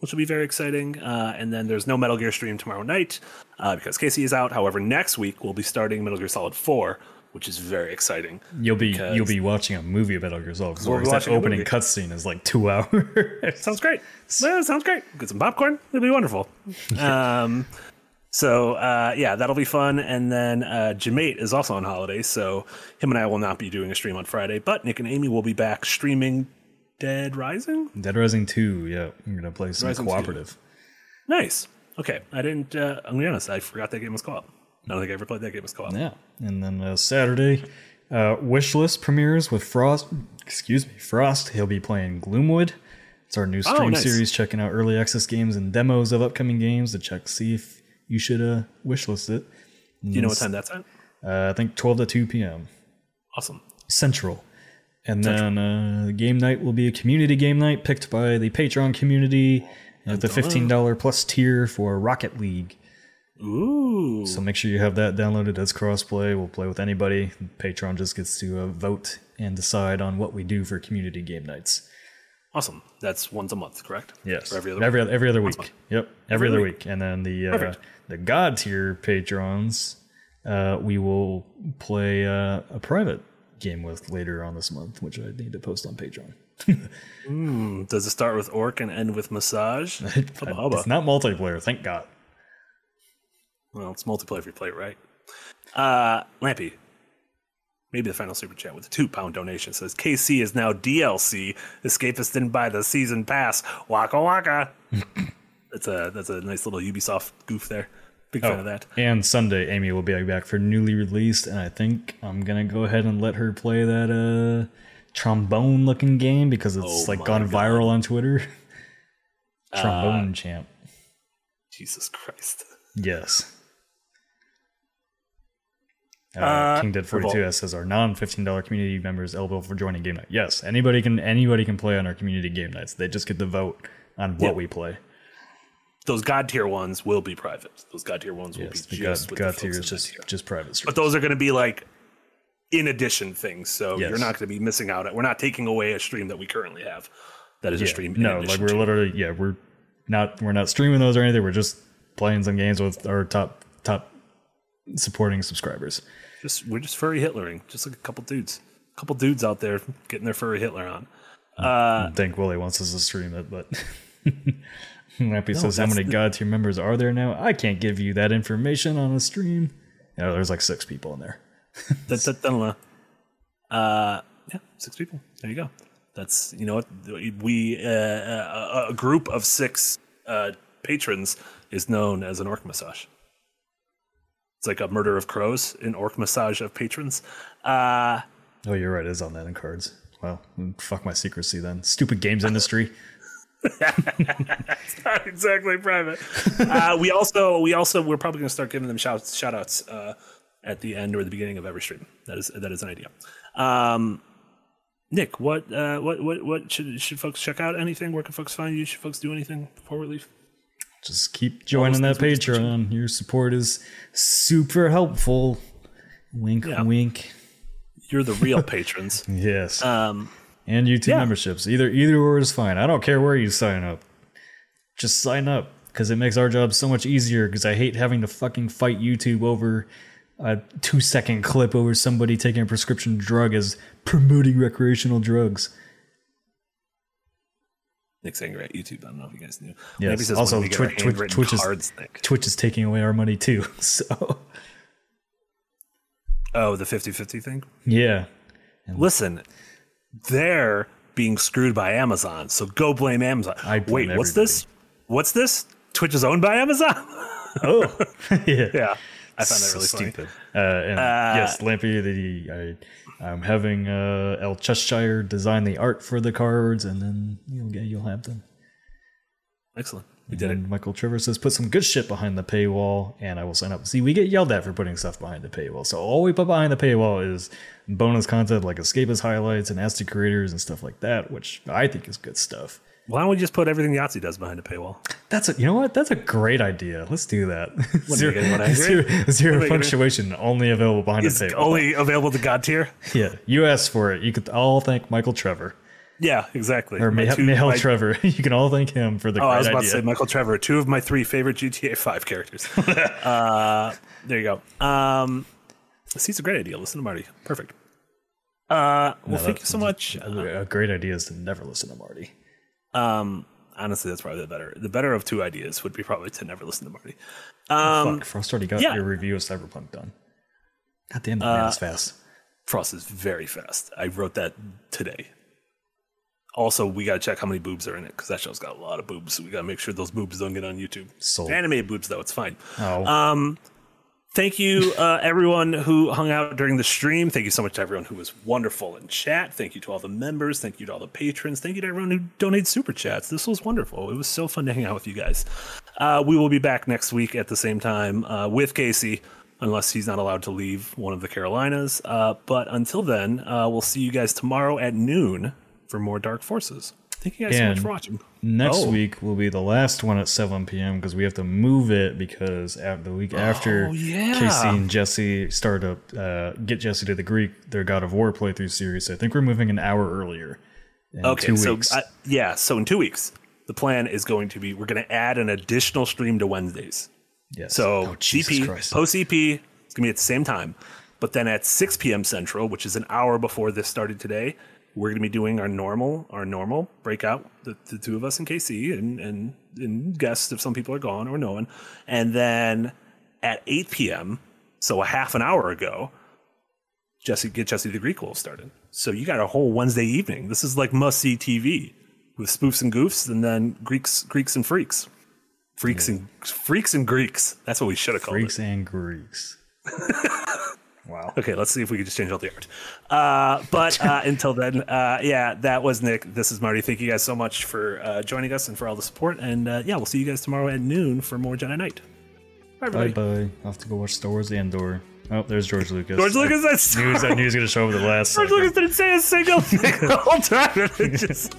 which will be very exciting. Uh, and then there's no Metal Gear stream tomorrow night uh, because Casey is out. However, next week we'll be starting Metal Gear Solid 4, which is very exciting. you'll be you'll be watching a movie about Metal Gear Solid 4 We'll that watching opening cutscene is like two hours Sounds great. Sounds great. Get some popcorn. It'll be wonderful. um, so uh, yeah, that'll be fun. And then uh, Jamate is also on holiday, so him and I will not be doing a stream on Friday. But Nick and Amy will be back streaming Dead Rising. Dead Rising 2 yeah I'm gonna play some Rising 2. cooperative Nice. Okay, I didn't. Uh, I'm gonna be honest. I forgot that game was co-op. I don't think I ever played that game as co-op. Yeah, and then uh, Saturday, uh, Wishlist premieres with Frost. Excuse me, Frost. He'll be playing Gloomwood. It's our new stream nice. series, checking out early access games and demos of upcoming games to check see if you should uh, wishlist it. Do you know what time that's at? Uh, I think 12 to 2 p.m. Awesome. Central. And then uh, game night will be a community game night picked by the Patreon community at the $15 plus tier for Rocket League. Ooh. So make sure you have that downloaded as crossplay. We'll play with anybody. Patreon just gets to uh, vote and decide on what we do for community game nights. Awesome. That's once a month, correct? Yes, Or every other every, every other week. Yep, every, other week. week. And then the uh. The God tier patrons, uh, we will play uh, a private game with later on this month, which I need to post on Patreon. Does it start with orc and end with massage? Hubba hubba. It's not multiplayer, thank God. Well, it's multiplayer if you play it right. Uh, Lampy, maybe the final super chat with a two pound donation says KC is now DLC. Escapist didn't buy the season pass. Waka waka. that's a that's a nice little Ubisoft goof there. Big fan of that. And Sunday, Amy will be back for newly released, and I think I'm gonna go ahead and let her play that uh trombone looking game because it's Oh like gone God. Uh, viral on Twitter. trombone champ. Jesus Christ. Yes. Uh, Uh, King Dead Revolt. 42 says our non $15 community members eligible for joining game night. Yes, anybody can anybody can play on our community game nights. They just get to vote on what Yeah. we play. Those God tier ones will be private. Those God tier ones will Yes, be just God, with God the tier is just tier. just private But those are going to be like in addition things. So Yes. you're not going to be missing out. We're not taking away a stream that we currently have. That is a Yeah, stream. in no, like we're literally yeah we're not we're not streaming those or anything. We're just playing some games with our top top supporting subscribers. just we're just furry Hitlering, just like a couple dudes, a couple dudes out there getting their furry Hitler on. Mm, uh, mm, I think Willie wants us to stream it, but Lampy says how many the- God tier members are there now? I can't give you that information on a stream. Yeah, there's like six people in there. Uh, yeah, six people. There you go. That's you know what we uh, a, a group of six uh, patrons is known as an orc massage. It's like a murder of crows, an orc massage of patrons. Uh, Oh, you're right. It is on that in cards. Well, fuck my secrecy then. Stupid games industry. it's not exactly private. uh, we also we also we're probably going to start giving them shout shout outs uh, at the end or the beginning of every stream. That is that is an idea. Um, Nick, what uh, what what what should should folks check out? Anything? Where can folks find you? Should folks do anything before we leave? Just keep joining that things we just Patreon. Your support is super helpful. Wink, Yeah. wink. You're the real patrons. Yes. Um, and YouTube yeah. memberships. Either either or is fine. I don't care where you sign up. Just sign up because it makes our job so much easier. Because I hate having to fucking fight YouTube over a two second clip over somebody taking a prescription drug as promoting recreational drugs. Nick's angry at YouTube. I don't know if you guys knew. Yes. Maybe Also, when we Twitch- Twitch- Twitch is- cards, Nick. Twitch is taking away our money too. So Oh, the 50-50 thing. yeah, Listen, they're being screwed by Amazon, so go blame Amazon. I blame Wait, what's this? What's this? Twitch is owned by Amazon? oh yeah. yeah, I found that So really funny. stupid. Uh, and yes, Lampy, the I, I'm having uh, El Cheshire design the art for the cards, and then you'll get you'll have them. Excellent, we did it. Michael Trevor says, put some good shit behind the paywall, and I will sign up. See, we get yelled at for putting stuff behind the paywall. So all we put behind the paywall is bonus content like escapist highlights and Asti creators and stuff like that, which I think is good stuff. Why don't we just put everything Yahtzee does behind a paywall? That's a, you know what? That's a great idea. Let's do that. are you getting what zero, zero What are you gonna- punctuation, only available behind It's the paywall. only available to God tier. yeah, you asked for it. You could all thank Michael Trevor Yeah, exactly. or My Mihal two- my- Trevor. You can all thank him for the Oh, great I was about idea. to say Michael Trevor, two of my three favorite GTA Five characters. uh, there you go. Um, see, it's a great idea. Listen to Marty. Perfect. Uh, well, thank you so much. a great idea is to never listen to Marty. Um, honestly, that's probably the better. The better of two ideas would be probably to never listen to Marty. Um, Fuck, Frost already got yeah. your review of Cyberpunk done. God damn, that man is fast. Frost is very fast. I wrote that today. Also, we gotta check how many boobs are in it because that show's got a lot of boobs. So we gotta make sure those boobs don't get on YouTube. Sold. Animated boobs though, it's fine. Oh, Um, thank you, uh, everyone who hung out during the stream. Thank you so much to everyone who was wonderful in chat. Thank you to all the members. Thank you to all the patrons. Thank you to everyone who donated super chats. This was wonderful. It was so fun to hang out with you guys. Uh, we will be back next week at the same time uh, with Casey, unless he's not allowed to leave one of the Carolinas. Uh, but until then, uh, we'll see you guys tomorrow at noon for more Dark Forces. Thank you guys so much for watching. next oh. week will be the last one at 7 p.m. because we have to move it because af- the week after Oh, yeah. Casey and Jesse start up, uh, get Jesse to the Greek, their God of War playthrough series. I think we're moving an hour earlier. In Okay, two so weeks. uh, yeah, so in two weeks, the plan is going to be we're going to add an additional stream to Wednesdays. yes. So Oh, Jesus GP post EP, it's going to be at the same time, but then at 6 p.m. Central, which is an hour before this started today, we're going to be doing our normal our normal breakout, the, the two of us in Casey and and and guests if some people are gone or no one, and then at 8 p.m. So a half an hour ago, Jesse get Jesse the Greek will started. So you got a whole Wednesday evening. This is like must see TV with spoofs and goofs, and then Greeks, Greeks and freaks, freaks and freaks and Greeks. That's what we should have called Greeks it. and Greeks. wow. Okay, let's see if we can just change all the art. Uh, but uh, until then, uh, yeah, that was Nick. This is Marty. Thank you guys so much for uh, joining us and for all the support. And uh, yeah, we'll see you guys tomorrow at noon for more Jedi Knight. Bye, Bye everybody. bye. I'll have to go watch Star Wars Andor. Oh, there's George Lucas. George Lucas, that's I knew, I knew he was going to show up the last George second. Lucas didn't say a single thing the whole time. It just.